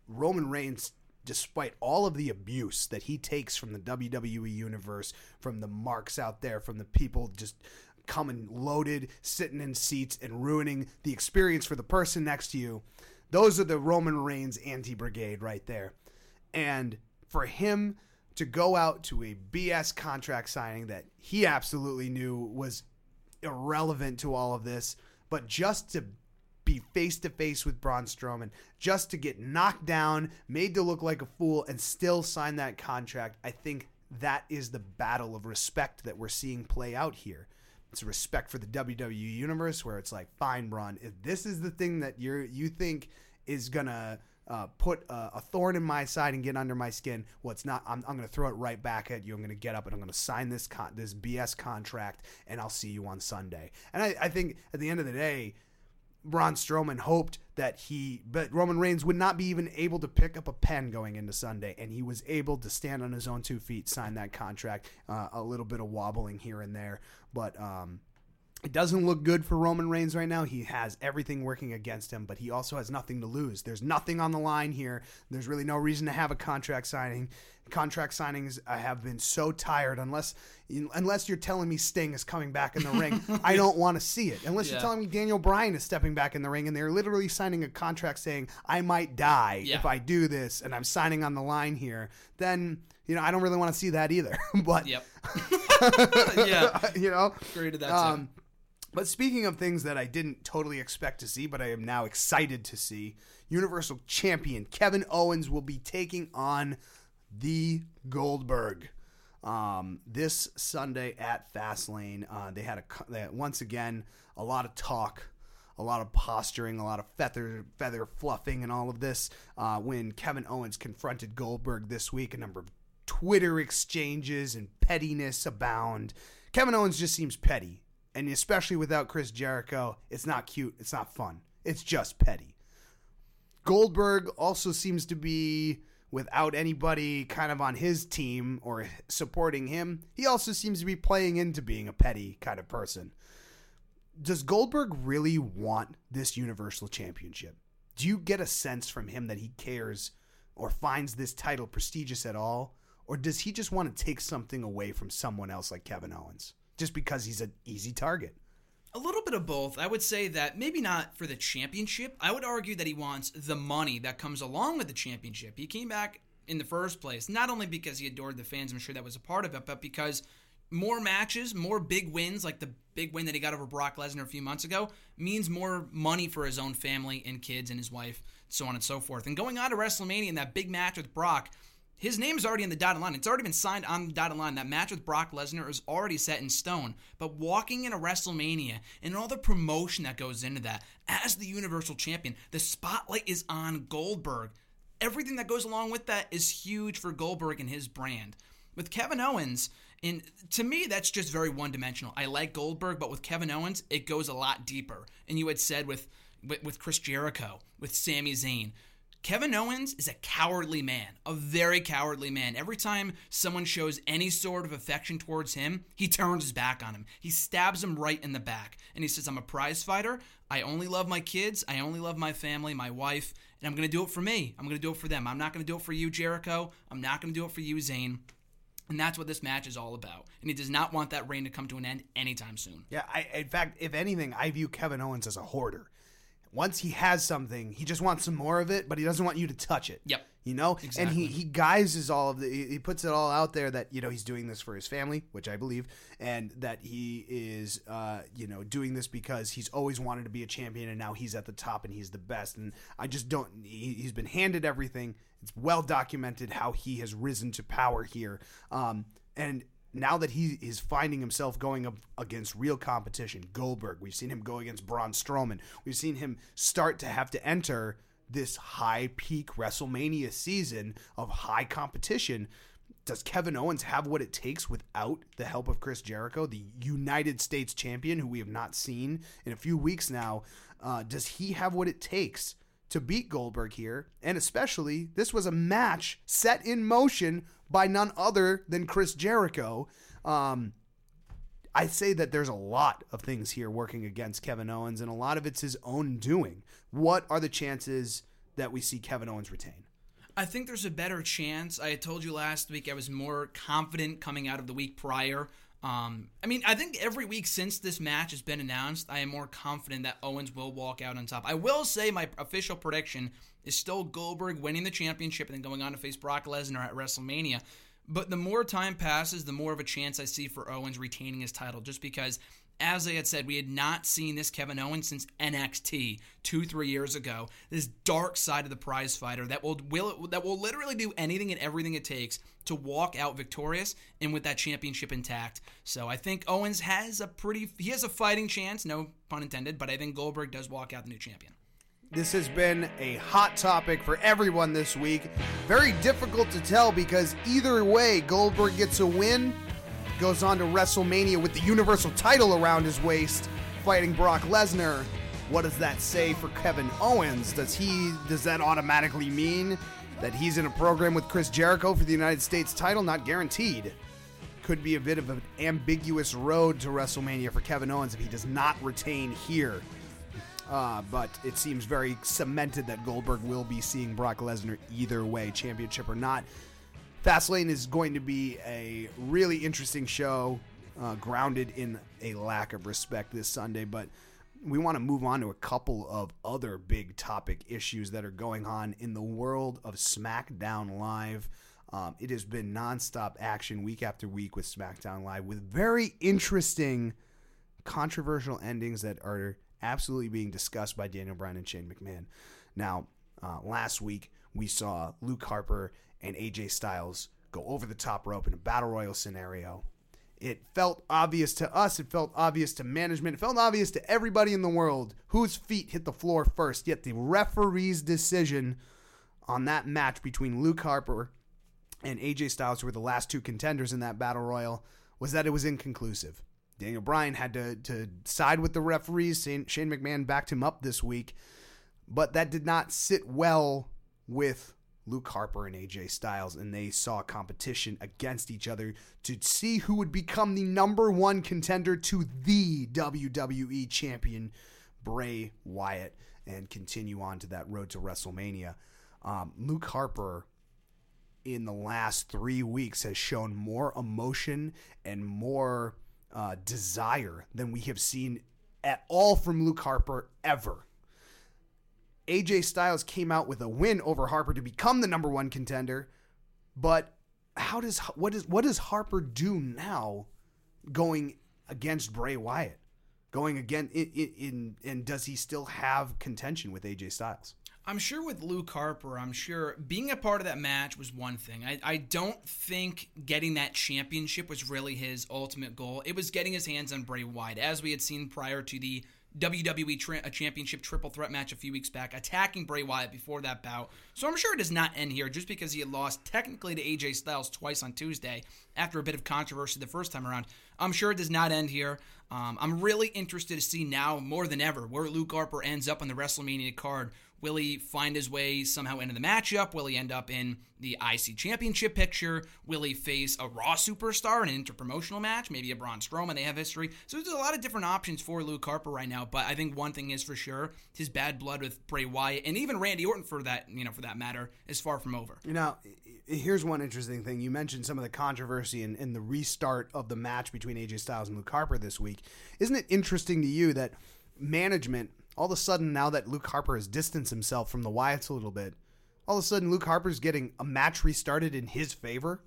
Roman Reigns despite all of the abuse that he takes from the WWE universe, from the marks out there, from the people just coming loaded, sitting in seats, and ruining the experience for the person next to you. Those are the Roman Reigns anti brigade right there. And for him to go out to a BS contract signing that he absolutely knew was irrelevant to all of this, but just to be face to face with Braun Strowman, just to get knocked down, made to look like a fool, and still sign that contract, I think that is the battle of respect that we're seeing play out here. It's respect for the WWE universe where it's like, fine, Braun, if this is the thing that you're you think is gonna uh, put a, a thorn in my side and get under my skin. Well, it's not. I'm, I'm going to throw it right back at you. I'm going to get up and I'm going to sign this con- this BS contract, and I'll see you on Sunday. And I, I think at the end of the day, Braun Strowman hoped that he, but Roman Reigns would not be even able to pick up a pen going into Sunday, and he was able to stand on his own two feet, sign that contract. Uh, a little bit of wobbling here and there, but um, it doesn't look good for Roman Reigns right now. He has everything working against him, but he also has nothing to lose. There's nothing on the line here. There's really no reason to have a contract signing. Contract signings I have been so tired unless unless you're telling me Sting is coming back in the ring. *laughs* I don't want to see it. Unless Yeah. you're telling me Daniel Bryan is stepping back in the ring and they're literally signing a contract saying I might die Yeah. if I do this and I'm signing on the line here, then you know, I don't really want to see that either. *laughs* but Yep. *laughs* yeah. you know, Agree to that um, too. But speaking of things that I didn't totally expect to see, but I am now excited to see, Universal Champion Kevin Owens will be taking on the Goldberg. Um, this Sunday at Fastlane, uh, they had a they had, once again a lot of talk, a lot of posturing, a lot of feather feather fluffing, and all of this uh, when Kevin Owens confronted Goldberg this week. A number of Twitter exchanges and pettiness abound. Kevin Owens just seems petty, and especially without Chris Jericho, it's not cute. It's not fun. It's just petty. Goldberg also seems to be without anybody kind of on his team or supporting him. He also seems to be playing into being a petty kind of person. Does Goldberg really want this Universal Championship? Do you get a sense from him that he cares or finds this title prestigious at all? Or does he just want to take something away from someone else like Kevin Owens just because he's an easy target? A little bit of both. I would say that maybe not for the championship. I would argue that he wants the money that comes along with the championship. He came back in the first place, not only because he adored the fans, I'm sure that was a part of it, but because more matches, more big wins, like the big win that he got over Brock Lesnar a few months ago, means more money for his own family and kids and his wife, so on and so forth. And going on to WrestleMania in that big match with Brock, his name's already in the dotted line. It's already been signed on the dotted line. That match with Brock Lesnar is already set in stone. But walking in a WrestleMania and all the promotion that goes into that, as the Universal Champion, the spotlight is on Goldberg. Everything that goes along with that is huge for Goldberg and his brand. With Kevin Owens, and to me, that's just very one dimensional. I like Goldberg, but with Kevin Owens, it goes a lot deeper. And you had said with, with, with Chris Jericho, with Sami Zayn, Kevin Owens is a cowardly man, a very cowardly man. Every time someone shows any sort of affection towards him, he turns his back on him. He stabs him right in the back. And he says, I'm a prize fighter. I only love my kids. I only love my family, my wife. And I'm going to do it for me. I'm going to do it for them. I'm not going to do it for you, Jericho. I'm not going to do it for you, Zayn. And that's what this match is all about. And he does not want that reign to come to an end anytime soon. Yeah, I, in fact, if anything, I view Kevin Owens as a hoarder. Once he has something, he just wants some more of it, but he doesn't want you to touch it. Yep. You know, and he he guises all of the. He he puts it all out there that you know he's doing this for his family, which I believe, and that he is, uh, you know, doing this because he's always wanted to be a champion, and now he's at the top and he's the best. And I just don't. He, he's been handed everything. It's well documented how he has risen to power here. Um, and now that he is finding himself going up against real competition, Goldberg, we've seen him go against Braun Strowman. We've seen him start to have to enter this high peak WrestleMania season of high competition. Does Kevin Owens have what it takes without the help of Chris Jericho, the United States champion, who we have not seen in a few weeks now? Uh, does he have what it takes to beat Goldberg here? And especially, this was a match set in motion by none other than Chris Jericho. Um, I say that there's a lot of things here working against Kevin Owens, and a lot of it's his own doing. What are the chances that we see Kevin Owens retain? I think there's a better chance. I told you last week I was more confident coming out of the week prior. Um, I mean, I think every week since this match has been announced, I am more confident that Owens will walk out on top. I will say my official prediction is still Goldberg winning the championship and then going on to face Brock Lesnar at WrestleMania. But the more time passes, the more of a chance I see for Owens retaining his title, just because, as I had said, we had not seen this Kevin Owens since NXT two, three years ago. This dark side of the prize fighter that will will that will literally do anything and everything it takes to walk out victorious and with that championship intact. So I think Owens has a pretty he has a fighting chance, no pun intended, but I think Goldberg does walk out the new champion. This has been a hot topic for everyone this week. Very difficult to tell because either way, Goldberg gets a win, goes on to WrestleMania with the Universal title around his waist, fighting Brock Lesnar. What does that say for Kevin Owens? Does he does that automatically mean that he's in a program with Chris Jericho for the United States title? Not guaranteed. Could be a bit of an ambiguous road to WrestleMania for Kevin Owens if he does not retain here. Uh, but it seems very cemented that Goldberg will be seeing Brock Lesnar either way, championship or not. Fastlane is going to be a really interesting show, uh, grounded in a lack of respect this Sunday. But we want to move on to a couple of other big topic issues that are going on in the world of SmackDown Live. Um, it has been nonstop action week after week with SmackDown Live, with very interesting, controversial endings that are absolutely being discussed by Daniel Bryan and Shane McMahon. Now, uh, last week we saw Luke Harper and AJ Styles go over the top rope in a battle royal scenario. It felt obvious to us, it felt obvious to management, it felt obvious to everybody in the world whose feet hit the floor first. Yet the referee's decision on that match between Luke Harper and AJ Styles, who were the last two contenders in that battle royal, was that it was inconclusive. Daniel Bryan had to, to side with the referees. Shane McMahon backed him up this week, but that did not sit well with Luke Harper and AJ Styles, and they saw competition against each other to see who would become the number one contender to the WWE champion, Bray Wyatt, and continue on to that road to WrestleMania. Um, Luke Harper in the last three weeks has shown more emotion and more uh, desire than we have seen at all from Luke Harper ever. AJ Styles came out with a win over Harper to become the number one contender, but how does what is what does Harper do now, going against Bray Wyatt, going again in, in, in and does he still have contention with AJ Styles? I'm sure with Luke Harper, I'm sure being a part of that match was one thing. I, I don't think getting that championship was really his ultimate goal. It was getting his hands on Bray Wyatt, as we had seen prior to the WWE tra- Championship triple threat match a few weeks back, attacking Bray Wyatt before that bout. So I'm sure it does not end here just because he had lost technically to AJ Styles twice on Tuesday after a bit of controversy the first time around. I'm sure it does not end here. Um, I'm really interested to see now more than ever where Luke Harper ends up on the WrestleMania card Will he find his way somehow into the matchup? Will he end up in the IC championship picture? Will he face a Raw superstar in an interpromotional match? Maybe a Braun Strowman. They have history. So there's a lot of different options for Luke Harper right now. But I think one thing is for sure his bad blood with Bray Wyatt and even Randy Orton for that, you know, for that matter, is far from over. You know, here's one interesting thing. You mentioned some of the controversy and, and the restart of the match between AJ Styles and Luke Harper this week. Isn't it interesting to you that management – all of a sudden, now that Luke Harper has distanced himself from the Wyatts a little bit, all of a sudden Luke Harper's getting a match restarted in his favor.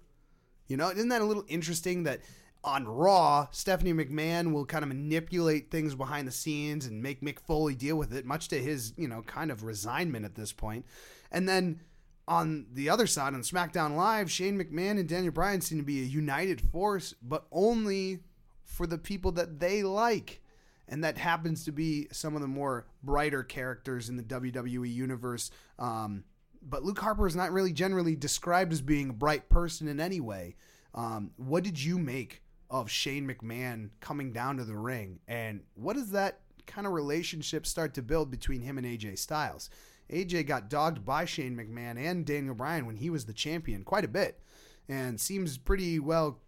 You know, isn't that a little interesting that on Raw, Stephanie McMahon will kind of manipulate things behind the scenes and make Mick Foley deal with it, much to his, you know, kind of resignment at this point. And then on the other side, on SmackDown Live, Shane McMahon and Daniel Bryan seem to be a united force, but only for the people that they like and that happens to be some of the more brighter characters in the WWE universe. Um, but Luke Harper is not really generally described as being a bright person in any way. Um, what did you make of Shane McMahon coming down to the ring, and what does that kind of relationship start to build between him and AJ Styles? AJ got dogged by Shane McMahon and Daniel Bryan when he was the champion quite a bit, and seems pretty well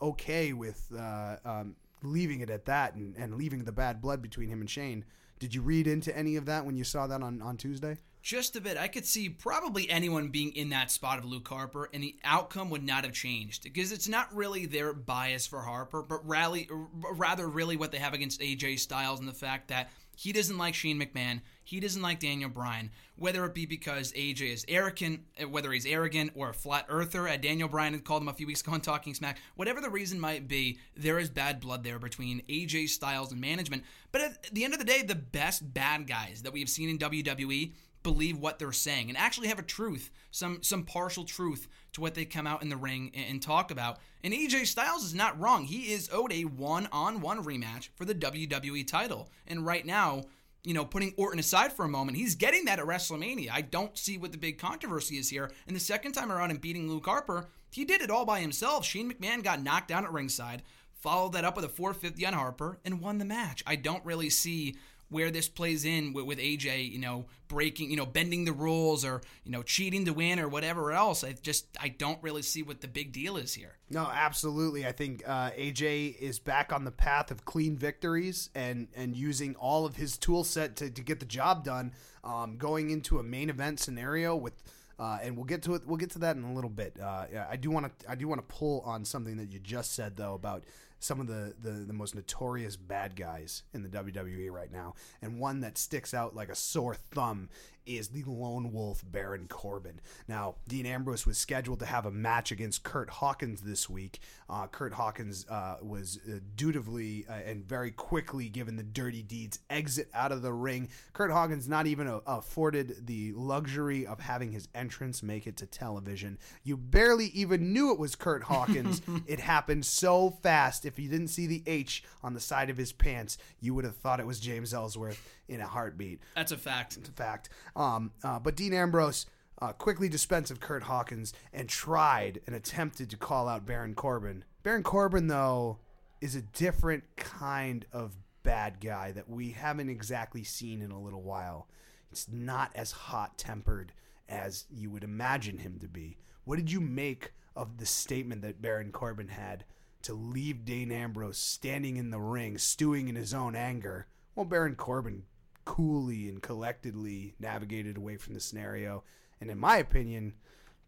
okay with uh, um, leaving it at that and, and leaving the bad blood between him and Shane. Did you read into any of that when you saw that on, on Tuesday? Just a bit. I could see probably anyone being in that spot of Luke Harper, and the outcome would not have changed because it's not really their bias for Harper, but rally, rather really what they have against AJ Styles and the fact that he doesn't like Shane McMahon. He doesn't like Daniel Bryan, whether it be because AJ is arrogant, uh, whether he's arrogant or a flat earther, as Daniel Bryan had called him a few weeks ago on Talking Smack. Whatever the reason might be, there is bad blood there between AJ Styles and management. But at the end of the day, the best bad guys that we have seen in WWE believe what they're saying and actually have a truth, some some partial truth to what they come out in the ring and, and talk about. And AJ Styles is not wrong. He is owed a one-on-one rematch for the WWE title. And right now, you know, putting Orton aside for a moment, he's getting that at WrestleMania. I don't see what the big controversy is here. And the second time around in beating Luke Harper, he did it all by himself. Shane McMahon got knocked down at ringside, followed that up with a 450 on Harper, and won the match. I don't really see where this plays in with, with, AJ, you know, breaking, you know, bending the rules or, you know, cheating to win or whatever else. I just, I don't really see what the big deal is here. No, absolutely. I think uh, AJ is back on the path of clean victories and, and using all of his tool set to, to get the job done, um, going into a main event scenario with, uh, and we'll get to it. We'll get to that in a little bit. Uh, I do want to. I do want to pull on something that you just said though about some of the, the, the most notorious bad guys in the WWE right now. And one that sticks out like a sore thumb is the lone wolf Baron Corbin. Now, Dean Ambrose was scheduled to have a match against Kurt Hawkins this week. Uh, Kurt Hawkins uh, was uh, dutifully uh, and very quickly given the dirty deeds exit out of the ring. Kurt Hawkins not even uh, afforded the luxury of having his entrance make it to television. You barely even knew it was Kurt Hawkins. *laughs* it happened so fast. If you didn't see the H on the side of his pants, you would have thought it was James Ellsworth in a heartbeat. That's a fact. It's a fact. Um, uh, but Dean Ambrose uh, quickly dispensed of Kurt Hawkins and tried and attempted to call out Baron Corbin. Baron Corbin, though, is a different kind of bad guy that we haven't exactly seen in a little while. It's not as hot tempered as you would imagine him to be. What did you make of the statement that Baron Corbin had to leave Dean Ambrose standing in the ring, stewing in his own anger? Well, Baron Corbin coolly and collectedly navigated away from the scenario, and in my opinion,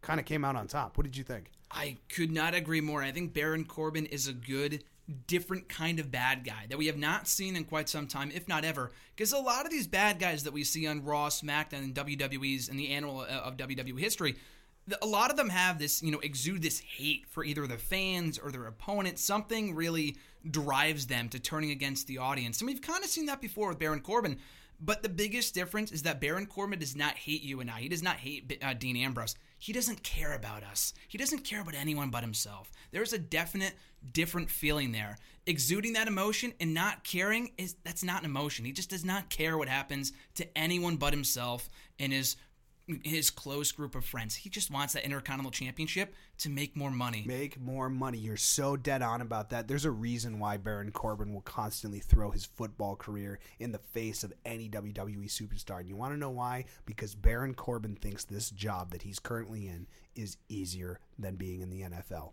kind of came out on top. What did you think? I could not agree more. I think Baron Corbin is a good, different kind of bad guy that we have not seen in quite some time, if not ever. Because a lot of these bad guys that we see on Raw, SmackDown, and WWE's and the annual uh, of WWE history, a lot of them have this, you know, exude this hate for either the fans or their opponent. Something really drives them to turning against the audience. And we've kind of seen that before with Baron Corbin. But the biggest difference is that Baron Corbin does not hate you and I. He does not hate uh, Dean Ambrose. He doesn't care about us. He doesn't care about anyone but himself. There's a definite different feeling there. Exuding that emotion and not caring is that's not an emotion. He just does not care what happens to anyone but himself and is his close group of friends. He just wants that Intercontinental Championship to make more money. Make more money. You're so dead on about that. There's a reason why Baron Corbin will constantly throw his football career in the face of any WWE superstar. And you want to know why? Because Baron Corbin thinks this job that he's currently in is easier than being in the NFL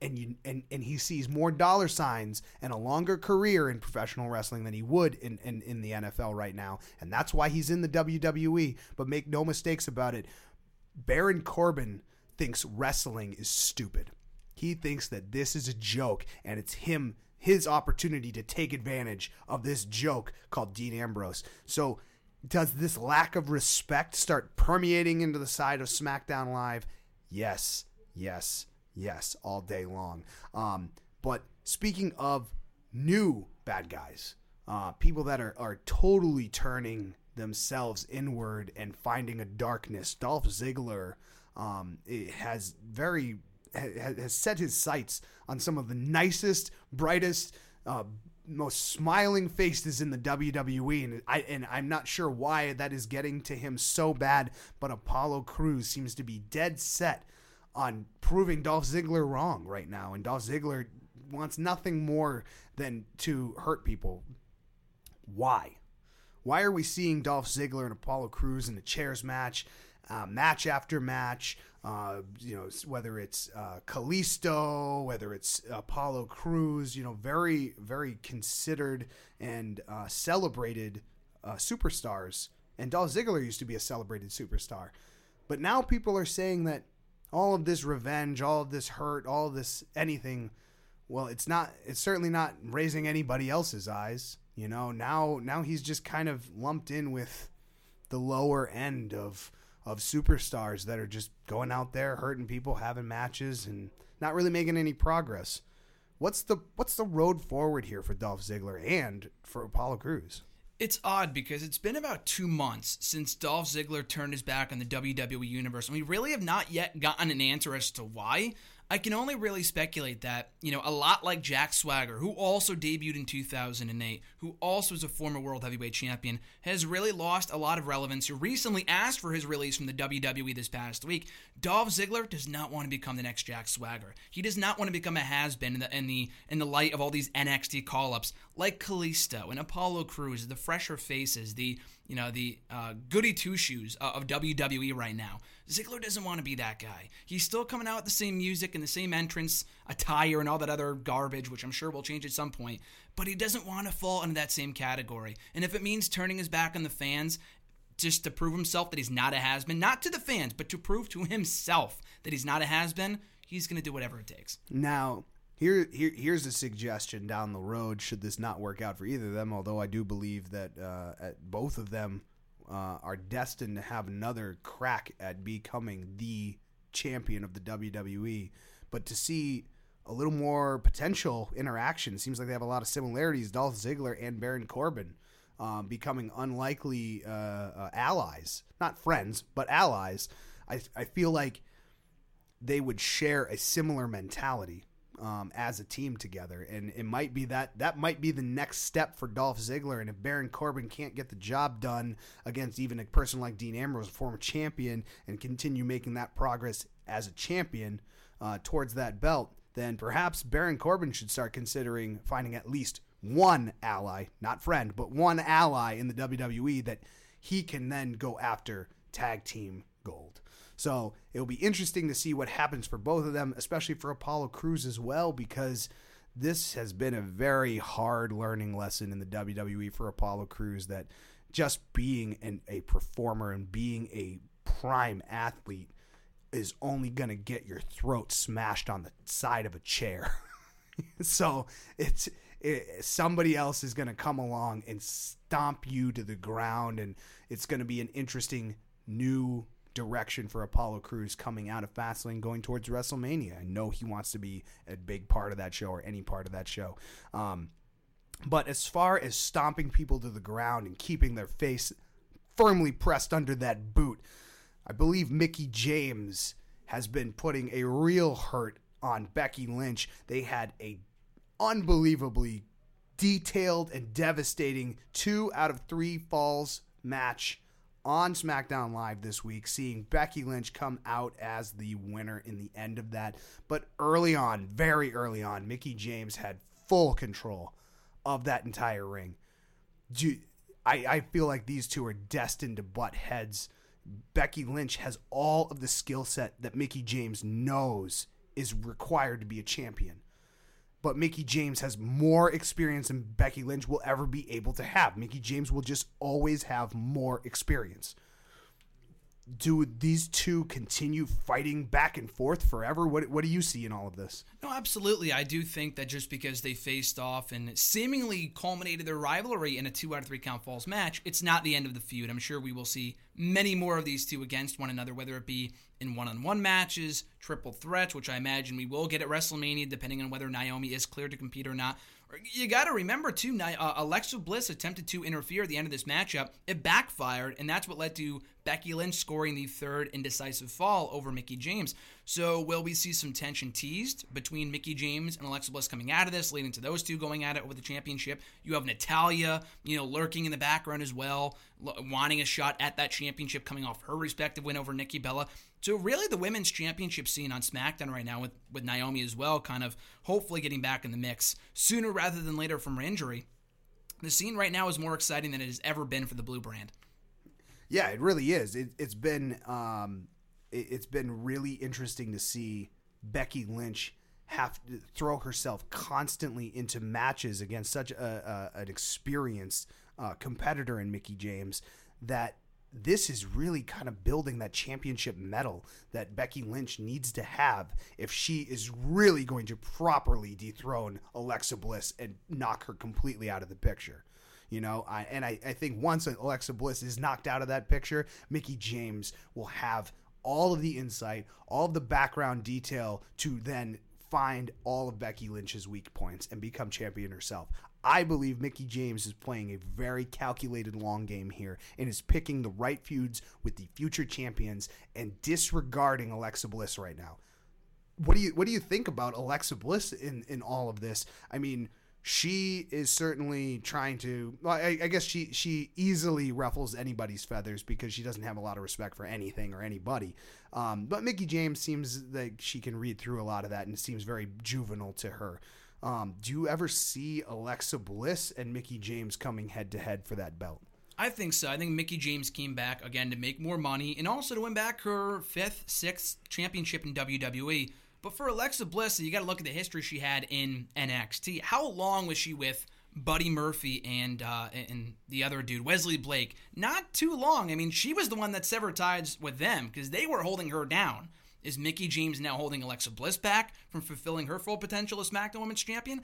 and you and, and he sees more dollar signs and a longer career in professional wrestling than he would in, in, in the NFL right now. And that's why he's in the WWE. But make no mistakes about it, Baron Corbin thinks wrestling is stupid. He thinks that this is a joke and it's him his opportunity to take advantage of this joke called Dean Ambrose. So does this lack of respect start permeating into the side of SmackDown Live? Yes. Yes Yes, all day long. Um, but speaking of new bad guys, uh, people that are, are totally turning themselves inward and finding a darkness, Dolph Ziggler um, has very has set his sights on some of the nicest, brightest, uh, most smiling faces in the WWE, and I and I'm not sure why that is getting to him so bad. But Apollo Crews seems to be dead set on proving Dolph Ziggler wrong right now, and Dolph Ziggler wants nothing more than to hurt people. Why? Why are we seeing Dolph Ziggler and Apollo Crews in a chairs match, uh, match after match? Uh, you know, whether it's uh, Kalisto, whether it's Apollo Crews, you know, very, very considered and uh, celebrated uh, superstars. And Dolph Ziggler used to be a celebrated superstar. But now people are saying that all of this revenge, all of this hurt, all this anything, well, it's not it's certainly not raising anybody else's eyes, you know. Now now he's just kind of lumped in with the lower end of of superstars that are just going out there hurting people, having matches and not really making any progress. What's the what's the road forward here for Dolph Ziggler and for Apollo Crews? It's odd because it's been about two months since Dolph Ziggler turned his back on the WWE Universe, and we really have not yet gotten an answer as to why. I can only really speculate that, you know, a lot like Jack Swagger, who also debuted in 2008, who also is a former world heavyweight champion, has really lost a lot of relevance, who recently asked for his release from the WWE this past week. Dolph Ziggler does not want to become the next Jack Swagger. He does not want to become a has-been in the in the in the light of all these NXT call-ups like Kalisto and Apollo Crews, the fresher faces, the you know the uh, goody two shoes of WWE right now. Ziggler doesn't want to be that guy. He's still coming out with the same music and the same entrance attire and all that other garbage, which I'm sure will change at some point. But he doesn't want to fall into that same category. And if it means turning his back on the fans just to prove himself that he's not a has been, not to the fans, but to prove to himself that he's not a has been, he's going to do whatever it takes. Now, here, here, here's a suggestion down the road. Should this not work out for either of them, although I do believe that uh, both of them uh, are destined to have another crack at becoming the champion of the WWE. But to see a little more potential interaction, seems like they have a lot of similarities. Dolph Ziggler and Baron Corbin um, becoming unlikely uh, uh, allies, not friends, but allies. I, I feel like they would share a similar mentality um, as a team together, and it might be that that might be the next step for Dolph Ziggler. And if Baron Corbin can't get the job done against even a person like Dean Ambrose, a former champion, and continue making that progress as a champion uh, towards that belt, then perhaps Baron Corbin should start considering finding at least one ally, not friend, but one ally in the WWE that he can then go after tag team gold. So it'll be interesting to see what happens for both of them, especially for Apollo Crews as well, because this has been a very hard learning lesson in the WWE for Apollo Crews that just being an, a performer and being a prime athlete is only going to get your throat smashed on the side of a chair. *laughs* so it's it, somebody else is going to come along and stomp you to the ground and it's going to be an interesting new direction for Apollo Crews coming out of Fastlane going towards WrestleMania. I know he wants to be a big part of that show or any part of that show. Um, but as far as stomping people to the ground and keeping their face firmly pressed under that boot, I believe Mickie James has been putting a real hurt on Becky Lynch. They had a unbelievably detailed and devastating two out of three falls match on SmackDown Live this week, seeing Becky Lynch come out as the winner in the end of that. But early on, very early on, Mickie James had full control of that entire ring. I, I feel like these two are destined to butt heads. Becky Lynch has all of the skill set that Mickie James knows is required to be a champion but Mickie James has more experience than Becky Lynch will ever be able to have. Mickie James will just always have more experience. Do these two continue fighting back and forth forever? What what do you see in all of this? No, absolutely. I do think that just because they faced off and seemingly culminated their rivalry in a two out of three count falls match, it's not the end of the feud. I'm sure we will see many more of these two against one another, whether it be in one on one matches, triple threats, which I imagine we will get at WrestleMania, depending on whether Naomi is cleared to compete or not. You got to remember, too, uh, Alexa Bliss attempted to interfere at the end of this matchup. It backfired, and that's what led to Becky Lynch scoring the third indecisive fall over Mickie James. So, will we see some tension teased between Mickie James and Alexa Bliss coming out of this, leading to those two going at it over the championship? You have Natalya, you know, lurking in the background as well, wanting a shot at that championship coming off her respective win over Nikki Bella. So really, the women's championship scene on SmackDown right now, with with Naomi as well, kind of hopefully getting back in the mix sooner rather than later from her injury. The scene right now is more exciting than it has ever been for the Blue Brand. Yeah, it really is. It, has been um, it, has been really interesting to see Becky Lynch have to throw herself constantly into matches against such a, a an experienced uh, competitor in Mickie James that this is really kind of building that championship medal that Becky Lynch needs to have if she is really going to properly dethrone Alexa Bliss and knock her completely out of the picture. You know, I, and I, I think once Alexa Bliss is knocked out of that picture, Mickie James will have all of the insight, all of the background detail to then find all of Becky Lynch's weak points and become champion herself. I believe Mickie James is playing a very calculated long game here and is picking the right feuds with the future champions and disregarding Alexa Bliss right now. what do you what do you think about Alexa Bliss in in all of this? I mean, she is certainly trying to. Well, I, I guess she she easily ruffles anybody's feathers because she doesn't have a lot of respect for anything or anybody. Um, but Mickie James seems like she can read through a lot of that and seems very juvenile to her. Um, do you ever see Alexa Bliss and Mickie James coming head to head for that belt? I think so. I think Mickie James came back again to make more money and also to win back her fifth, sixth championship in WWE. But for Alexa Bliss, you got to look at the history she had in NXT. How long was she with Buddy Murphy and uh, and the other dude Wesley Blake? Not too long. I mean, she was the one that severed ties with them because they were holding her down. Is Mickie James now holding Alexa Bliss back from fulfilling her full potential as SmackDown Women's Champion?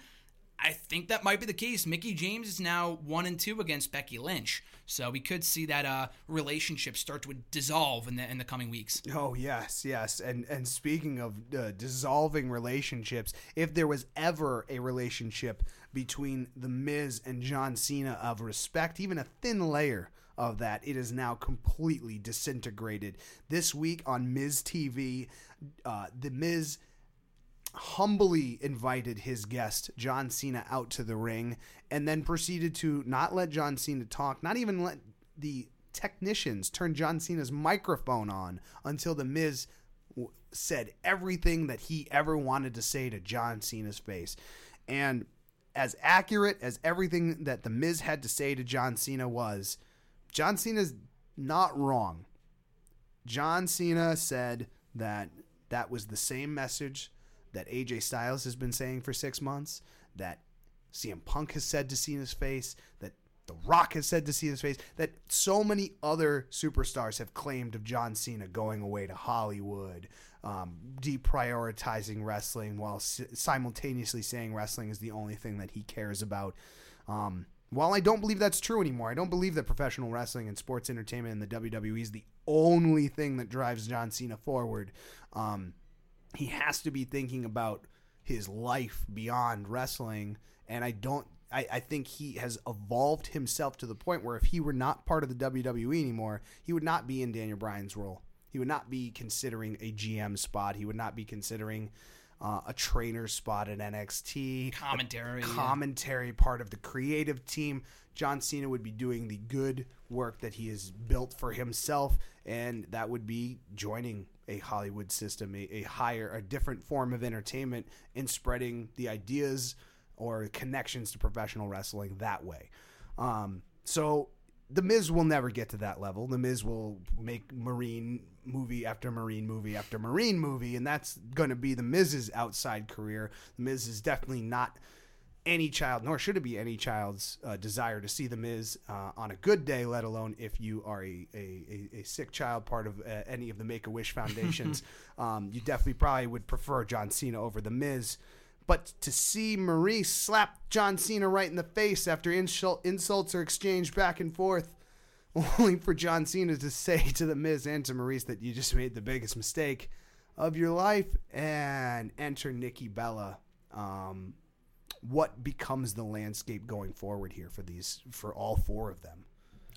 I think that might be the case. Mickie James is now one and two against Becky Lynch, so we could see that uh, relationship start to dissolve in the in the coming weeks. Oh yes, yes. And and speaking of uh, dissolving relationships, if there was ever a relationship between the Miz and John Cena of respect, even a thin layer of that, it is now completely disintegrated. This week on Miz TV, uh, the Miz humbly invited his guest, John Cena, out to the ring and then proceeded to not let John Cena talk, not even let the technicians turn John Cena's microphone on until The Miz w- said everything that he ever wanted to say to John Cena's face. And as accurate as everything that The Miz had to say to John Cena was, John Cena's not wrong. John Cena said that that was the same message that AJ Styles has been saying for six months, that CM Punk has said to Cena's face, that The Rock has said to Cena's face, that so many other superstars have claimed of John Cena going away to Hollywood, um, deprioritizing wrestling while si- simultaneously saying wrestling is the only thing that he cares about. Um, while I don't believe that's true anymore, I don't believe that professional wrestling and sports entertainment and the WWE is the only thing that drives John Cena forward. Um, he has to be thinking about his life beyond wrestling and i don't I, I think he has evolved himself to the point where if he were not part of the WWE anymore, he would not be in Daniel Bryan's role. He would not be considering a GM spot. He would not be considering uh, a trainer spot at NXT. Commentary, commentary part of the creative team. John Cena would be doing the good work that he has built for himself, and that would be joining a Hollywood system, a, a higher, a different form of entertainment, and spreading the ideas or connections to professional wrestling that way. Um, so the Miz will never get to that level. The Miz will make Marine movie after Marine movie after Marine movie, and that's going to be the Miz's outside career. The Miz is definitely not any child, nor should it be any child's uh, desire to see the Miz uh, on a good day, let alone if you are a, a, a, a sick child, part of uh, any of the Make a Wish foundations. *laughs* um, you definitely probably would prefer John Cena over the Miz. But to see Maryse slap John Cena right in the face after insult, insults are exchanged back and forth, *laughs* only for John Cena to say to the Miz and to Maryse that you just made the biggest mistake of your life and enter Nikki Bella. Um, what becomes the landscape going forward here for these for all four of them?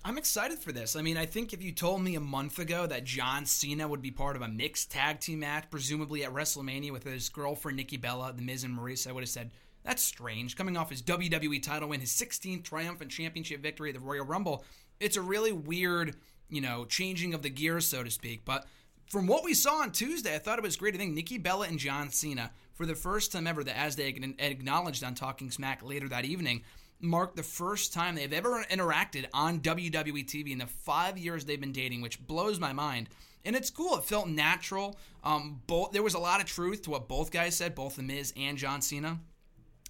I'm excited for this. I mean, I think if you told me a month ago that John Cena would be part of a mixed tag team match, presumably at WrestleMania with his girlfriend Nikki Bella, The Miz and Maryse, I would have said, that's strange. Coming off his WWE title win, his 16th triumphant championship victory at the Royal Rumble, it's a really weird, you know, changing of the gears, so to speak. But from what we saw on Tuesday, I thought it was great. I think Nikki Bella and John Cena, for the first time ever, that as they acknowledged on Talking Smack later that evening, marked the first time they've ever interacted on WWE TV in the five years they've been dating, which blows my mind. And it's cool. It felt natural. Um, both there was a lot of truth to what both guys said, both the Miz and John Cena,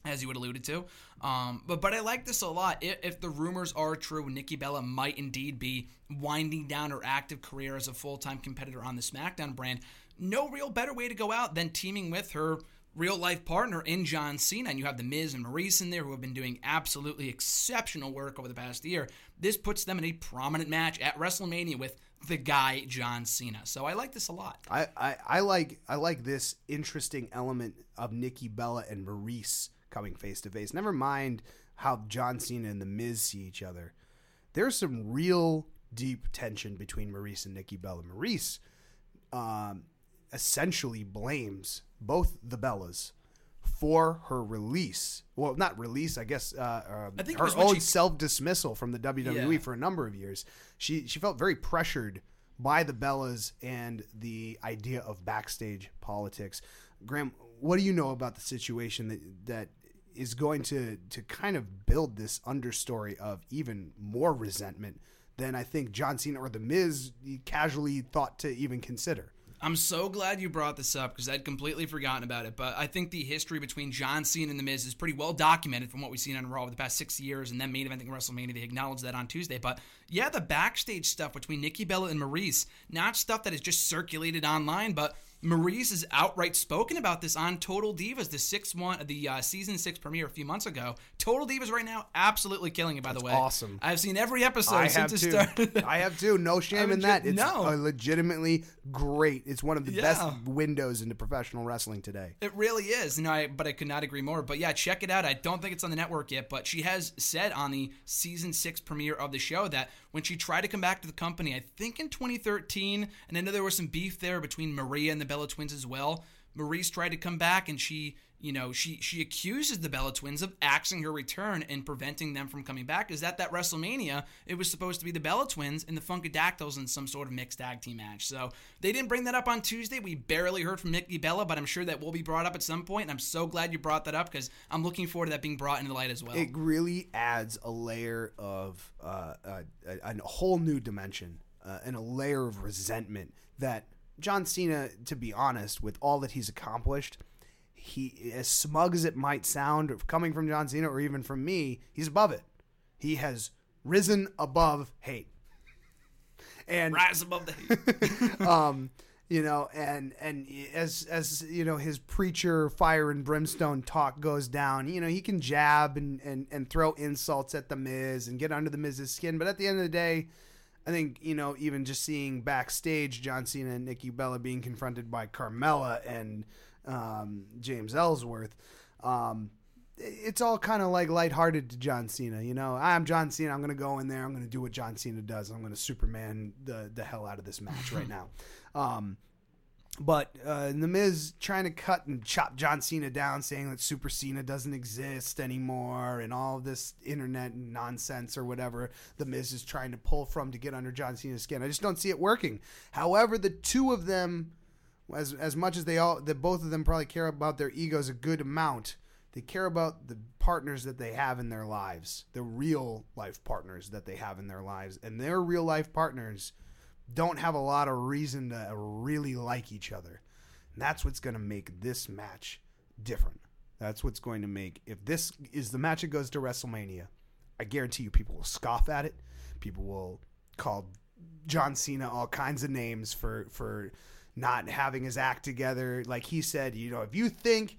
as you would alluded to. Um, but but I like this a lot. If, if the rumors are true, Nikki Bella might indeed be winding down her active career as a full time competitor on the SmackDown brand. No real better way to go out than teaming with her real life partner in John Cena, and you have the Miz and Maryse in there who have been doing absolutely exceptional work over the past year. This puts them in a prominent match at WrestleMania with the guy John Cena. So I like this a lot. I, I, I like I like this interesting element of Nikki Bella and Maryse coming face to face. Never mind how John Cena and the Miz see each other. There's some real deep tension between Maryse and Nikki Bella. Maryse um, essentially blames both the Bellas for her release. Well, not release, I guess. Uh, I think her own she- self dismissal from the WWE Yeah. for a number of years. She she felt very pressured by the Bellas and the idea of backstage politics. Graham, what do you know about the situation that that is going to to kind of build this understory of even more resentment than I think John Cena or The Miz casually thought to even consider? I'm so glad you brought this up because I'd completely forgotten about it. But I think the history between John Cena and The Miz is pretty well documented from what we've seen on Raw over the past six years and then main eventing WrestleMania. They acknowledged that on Tuesday. But yeah, the backstage stuff between Nikki Bella and Maryse, not stuff that is just circulated online, but Maryse is outright spoken about this on Total Divas, the six one, the uh, season six premiere a few months ago. Total Divas right now, absolutely killing it. By the way, awesome. I've seen every episode I since it too. started. I have too. No *laughs* shame in that. It's no. legitimately great. It's one of the best windows into professional wrestling today. It really is. You know, I, but I could not agree more. But yeah, check it out. I don't think it's on the network yet, but she has said on the season six premiere of the show that when she tried to come back to the company, I think in 2013, and I know there was some beef there between Maria and the Bella twins as well. Maryse tried to come back, and she, you know, she she accuses the Bella twins of axing her return and preventing them from coming back. Is that that WrestleMania? It was supposed to be the Bella twins and the Funkadactyls in some sort of mixed tag team match. So they didn't bring that up on Tuesday. We barely heard from Nikki Bella, but I'm sure that will be brought up at some point. And I'm so glad you brought that up because I'm looking forward to that being brought into light as well. It really adds a layer of uh, uh, a, a whole new dimension uh, and a layer of resentment that John Cena, to be honest, with all that he's accomplished, he as smug as it might sound, coming from John Cena or even from me, he's above it. He has risen above hate. And Rise above the hate. *laughs* um, you know, and and as as you know, his preacher fire and brimstone talk goes down. You know, he can jab and and and throw insults at the Miz and get under the Miz's skin, but at the end of the day. I think you know, even just seeing backstage John Cena and Nikki Bella being confronted by Carmella and um, James Ellsworth, um, it's all kind of like lighthearted to John Cena. You know, I'm John Cena. I'm going to go in there. I'm going to do what John Cena does. I'm going to Superman the the hell out of this match right *laughs* now. Um, but uh, The Miz trying to cut and chop John Cena down, saying that Super Cena doesn't exist anymore, and all of this internet nonsense or whatever The Miz is trying to pull from to get under John Cena's skin. I just don't see it working. However, the two of them, as as much as they all, that both of them probably care about their egos a good amount. They care about the partners that they have in their lives, the real life partners that they have in their lives, and their real life partners don't have a lot of reason to really like each other. And that's what's going to make this match different. That's what's going to make if this is the match that goes to WrestleMania, I guarantee you people will scoff at it. People will call John Cena all kinds of names for for not having his act together. Like he said, you know, if you think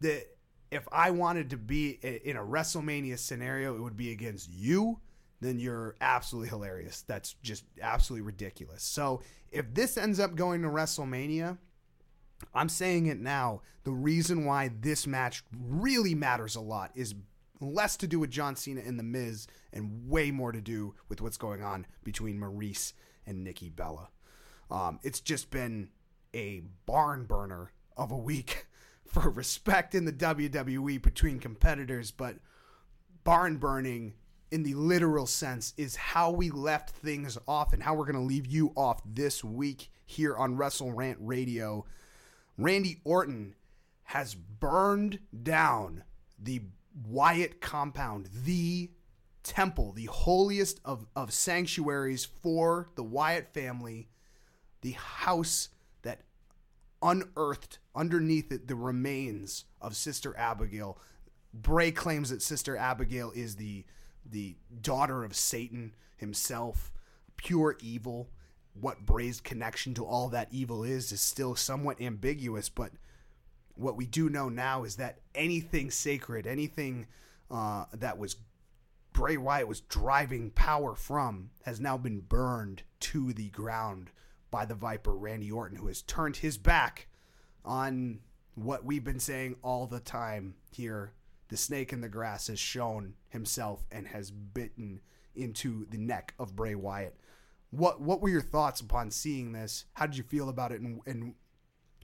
that if I wanted to be in a WrestleMania scenario, it would be against you, then you're absolutely hilarious. That's just absolutely ridiculous. So if this ends up going to WrestleMania, I'm saying it now. The reason why this match really matters a lot is less to do with John Cena and The Miz and way more to do with what's going on between Maryse and Nikki Bella. Um, it's just been a barn burner of a week *laughs* for respect in the WWE between competitors, but barn burning in the literal sense is how we left things off and how we're going to leave you off this week here on Wrestle Rant Radio. Randy Orton has burned down the Wyatt compound, the temple, the holiest of, of sanctuaries for the Wyatt family, the house unearthed underneath it the remains of Sister Abigail. Bray claims that Sister Abigail is the the daughter of Satan himself, pure evil. What Bray's connection to all that evil is is still somewhat ambiguous, but what we do know now is that anything sacred, anything uh, that was Bray Wyatt was driving power from, has now been burned to the ground by the Viper Randy Orton, who has turned his back on what we've been saying all the time here. The snake in the grass has shown himself and has bitten into the neck of Bray Wyatt. What what were your thoughts upon seeing this? How did you feel about it, and, and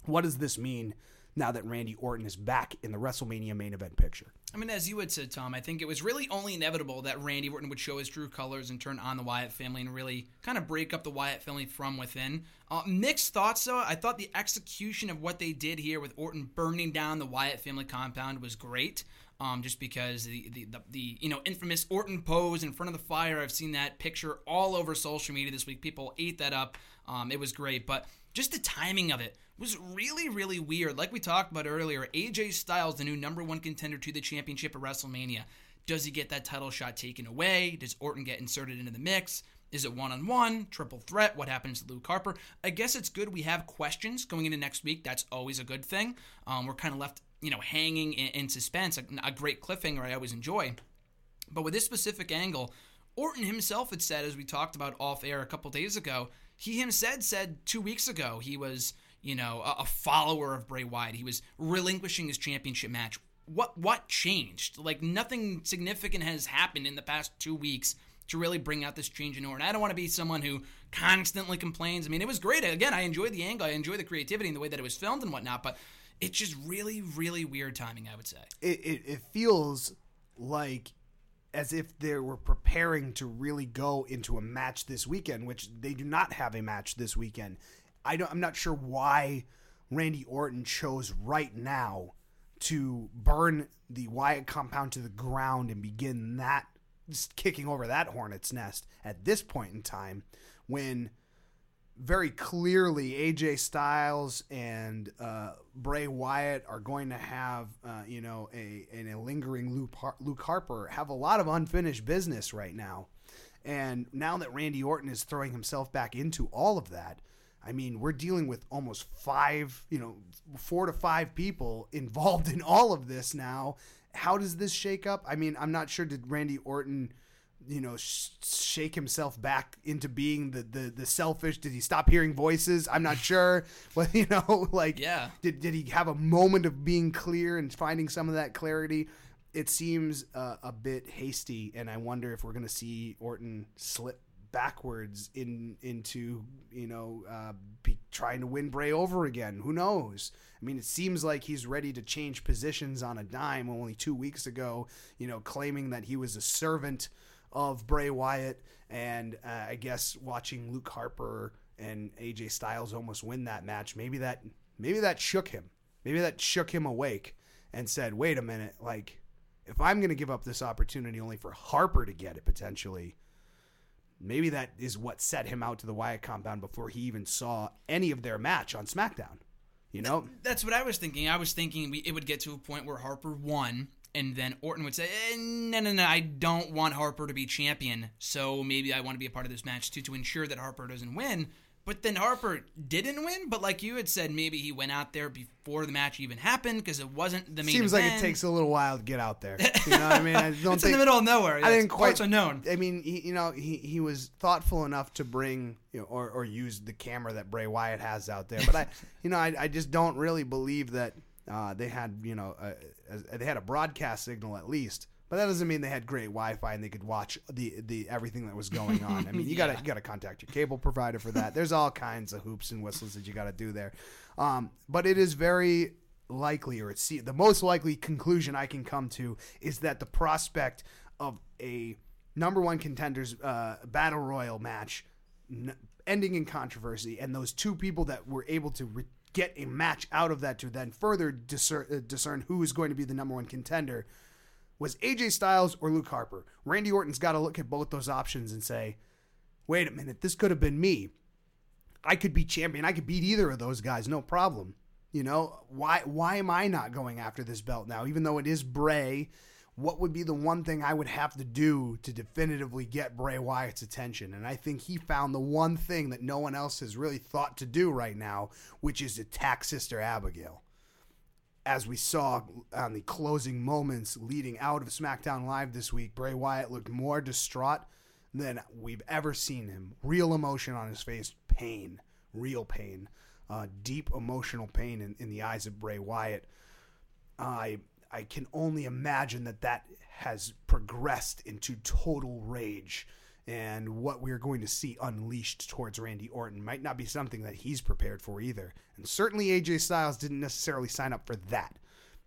What does this mean now that Randy Orton is back in the WrestleMania main event picture? I mean, as you had said, Tom, I think it was really only inevitable that Randy Orton would show his true colors and turn on the Wyatt family and really kind of break up the Wyatt family from within. Uh, mixed thoughts, though. I thought the execution of what they did here with Orton burning down the Wyatt family compound was great. Um, just because the, the, the the you know infamous Orton pose in front of the fire, I've seen that picture all over social media this week. People ate that up. Um, it was great, but just the timing of it was really, really weird. Like we talked about earlier, AJ Styles, the new number one contender to the championship at WrestleMania. Does he get that title shot taken away? Does Orton get inserted into the mix? Is it one on one, triple threat? What happens to Luke Harper? I guess it's good we have questions going into next week. That's always a good thing. Um, we're kind of left, you know, hanging in, in suspense. A, a great cliffhanger I always enjoy. But with this specific angle, Orton himself had said, as we talked about off air a couple days ago, he himself said two weeks ago he was you know, a, a follower of Bray Wyatt. He was relinquishing his championship match. What what changed? Like nothing significant has happened in the past two weeks to really bring out this change in Orton. I don't want to be someone who constantly complains. I mean, it was great. Again, I enjoyed the angle. I enjoyed the creativity and the way that it was filmed and whatnot. But it's just really, really weird timing. I would say it, it, it feels like as if they were preparing to really go into a match this weekend, which they do not have a match this weekend. I don't. I'm not sure why Randy Orton chose right now to burn the Wyatt compound to the ground and begin that kicking over that hornet's nest at this point in time when very clearly AJ Styles and uh, Bray Wyatt are going to have, uh, you know, a, and a lingering Luke, Har- Luke Harper have a lot of unfinished business right now. And now that Randy Orton is throwing himself back into all of that, I mean, we're dealing with almost five, you know, four to five people involved in all of this now. How does this shake up? I mean, I'm not sure. Did Randy Orton, you know, sh- shake himself back into being the, the the selfish? Did he stop hearing voices? I'm not sure. *laughs* But you know, *laughs* like, yeah, did did he have a moment of being clear and finding some of that clarity? It seems uh, a bit hasty, and I wonder if we're going to see Orton slip backwards in into you know uh, be trying to win Bray over again. Who knows? I mean, it seems like he's ready to change positions on a dime. Only two weeks ago, you know, claiming that he was a servant of Bray Wyatt, and uh, I guess watching Luke Harper and AJ Styles almost win that match, maybe that maybe that shook him. Maybe that shook him awake and said, "Wait a minute, like." If I'm going to give up this opportunity only for Harper to get it potentially, Maybe that is what set him out to the Wyatt compound before he even saw any of their match on SmackDown. You know, that's what I was thinking. I was thinking we, it would get to a point where Harper won, and then Orton would say, eh, "No, no, no, I don't want Harper to be champion. So maybe I want to be a part of this match too to ensure that Harper doesn't win." But then Harper didn't win. But like you had said, maybe he went out there before the match even happened because it wasn't the main. Seems event. like it takes a little while to get out there. You know what I mean? I *laughs* don't it's think, in the middle of nowhere. I didn't quite unknown. I mean, he, you know, he, he was thoughtful enough to bring you know, or or use the camera that Bray Wyatt has out there. But I, *laughs* you know, I, I just don't really believe that uh, they had you know a, a, they had a broadcast signal at least but that doesn't mean they had great Wi-Fi and they could watch the the everything that was going on. I mean, you gotta *laughs* you gotta contact your cable provider for that. There's all kinds of hoops and whistles that you gotta do there. Um, but it is very likely, or it's the most likely conclusion I can come to is that the prospect of a number one contenders uh, battle royal match n- ending in controversy, and those two people that were able to. Re- get a match out of that to then further discern, uh, discern who is going to be the number one contender was AJ Styles or Luke Harper. Randy Orton's got to look at both those options and say, wait a minute, this could have been me. I could be champion. I could beat either of those guys, no problem. You know, why why am I not going after this belt now? Even though it is Bray, what would be the one thing I would have to do to definitively get Bray Wyatt's attention? And I think he found the one thing that no one else has really thought to do right now, which is attack Sister Abigail as we saw on the closing moments leading out of SmackDown Live this week, Bray Wyatt looked more distraught than we've ever seen him. Real emotion on his face, pain, real pain, uh, deep emotional pain in, in the eyes of Bray Wyatt. I I can only imagine that that has progressed into total rage and what we're going to see unleashed towards Randy Orton might not be something that he's prepared for either. And certainly AJ Styles didn't necessarily sign up for that.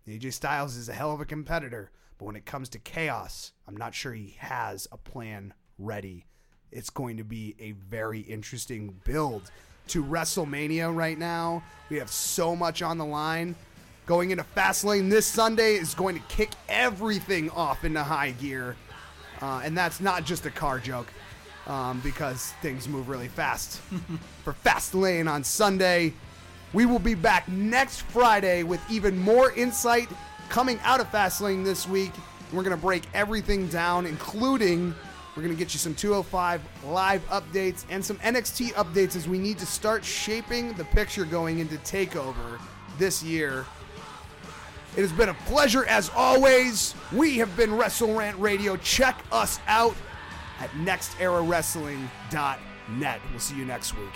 AJ Styles is a hell of a competitor, but when it comes to chaos, I'm not sure he has a plan ready. It's going to be a very interesting build to WrestleMania right now. We have so much on the line. Going into Fastlane this Sunday is going to kick everything off into high gear. Uh, and that's not just a car joke um, because things move really fast. *laughs* For Fastlane on Sunday, we will be back next Friday with even more insight coming out of Fastlane this week. We're going to break everything down, including we're going to get you some 205 live updates and some NXT updates as we need to start shaping the picture going into TakeOver this year. It has been a pleasure as always. We have been Wrestle Rant Radio. Check us out at nexterawrestling.net. We'll see you next week.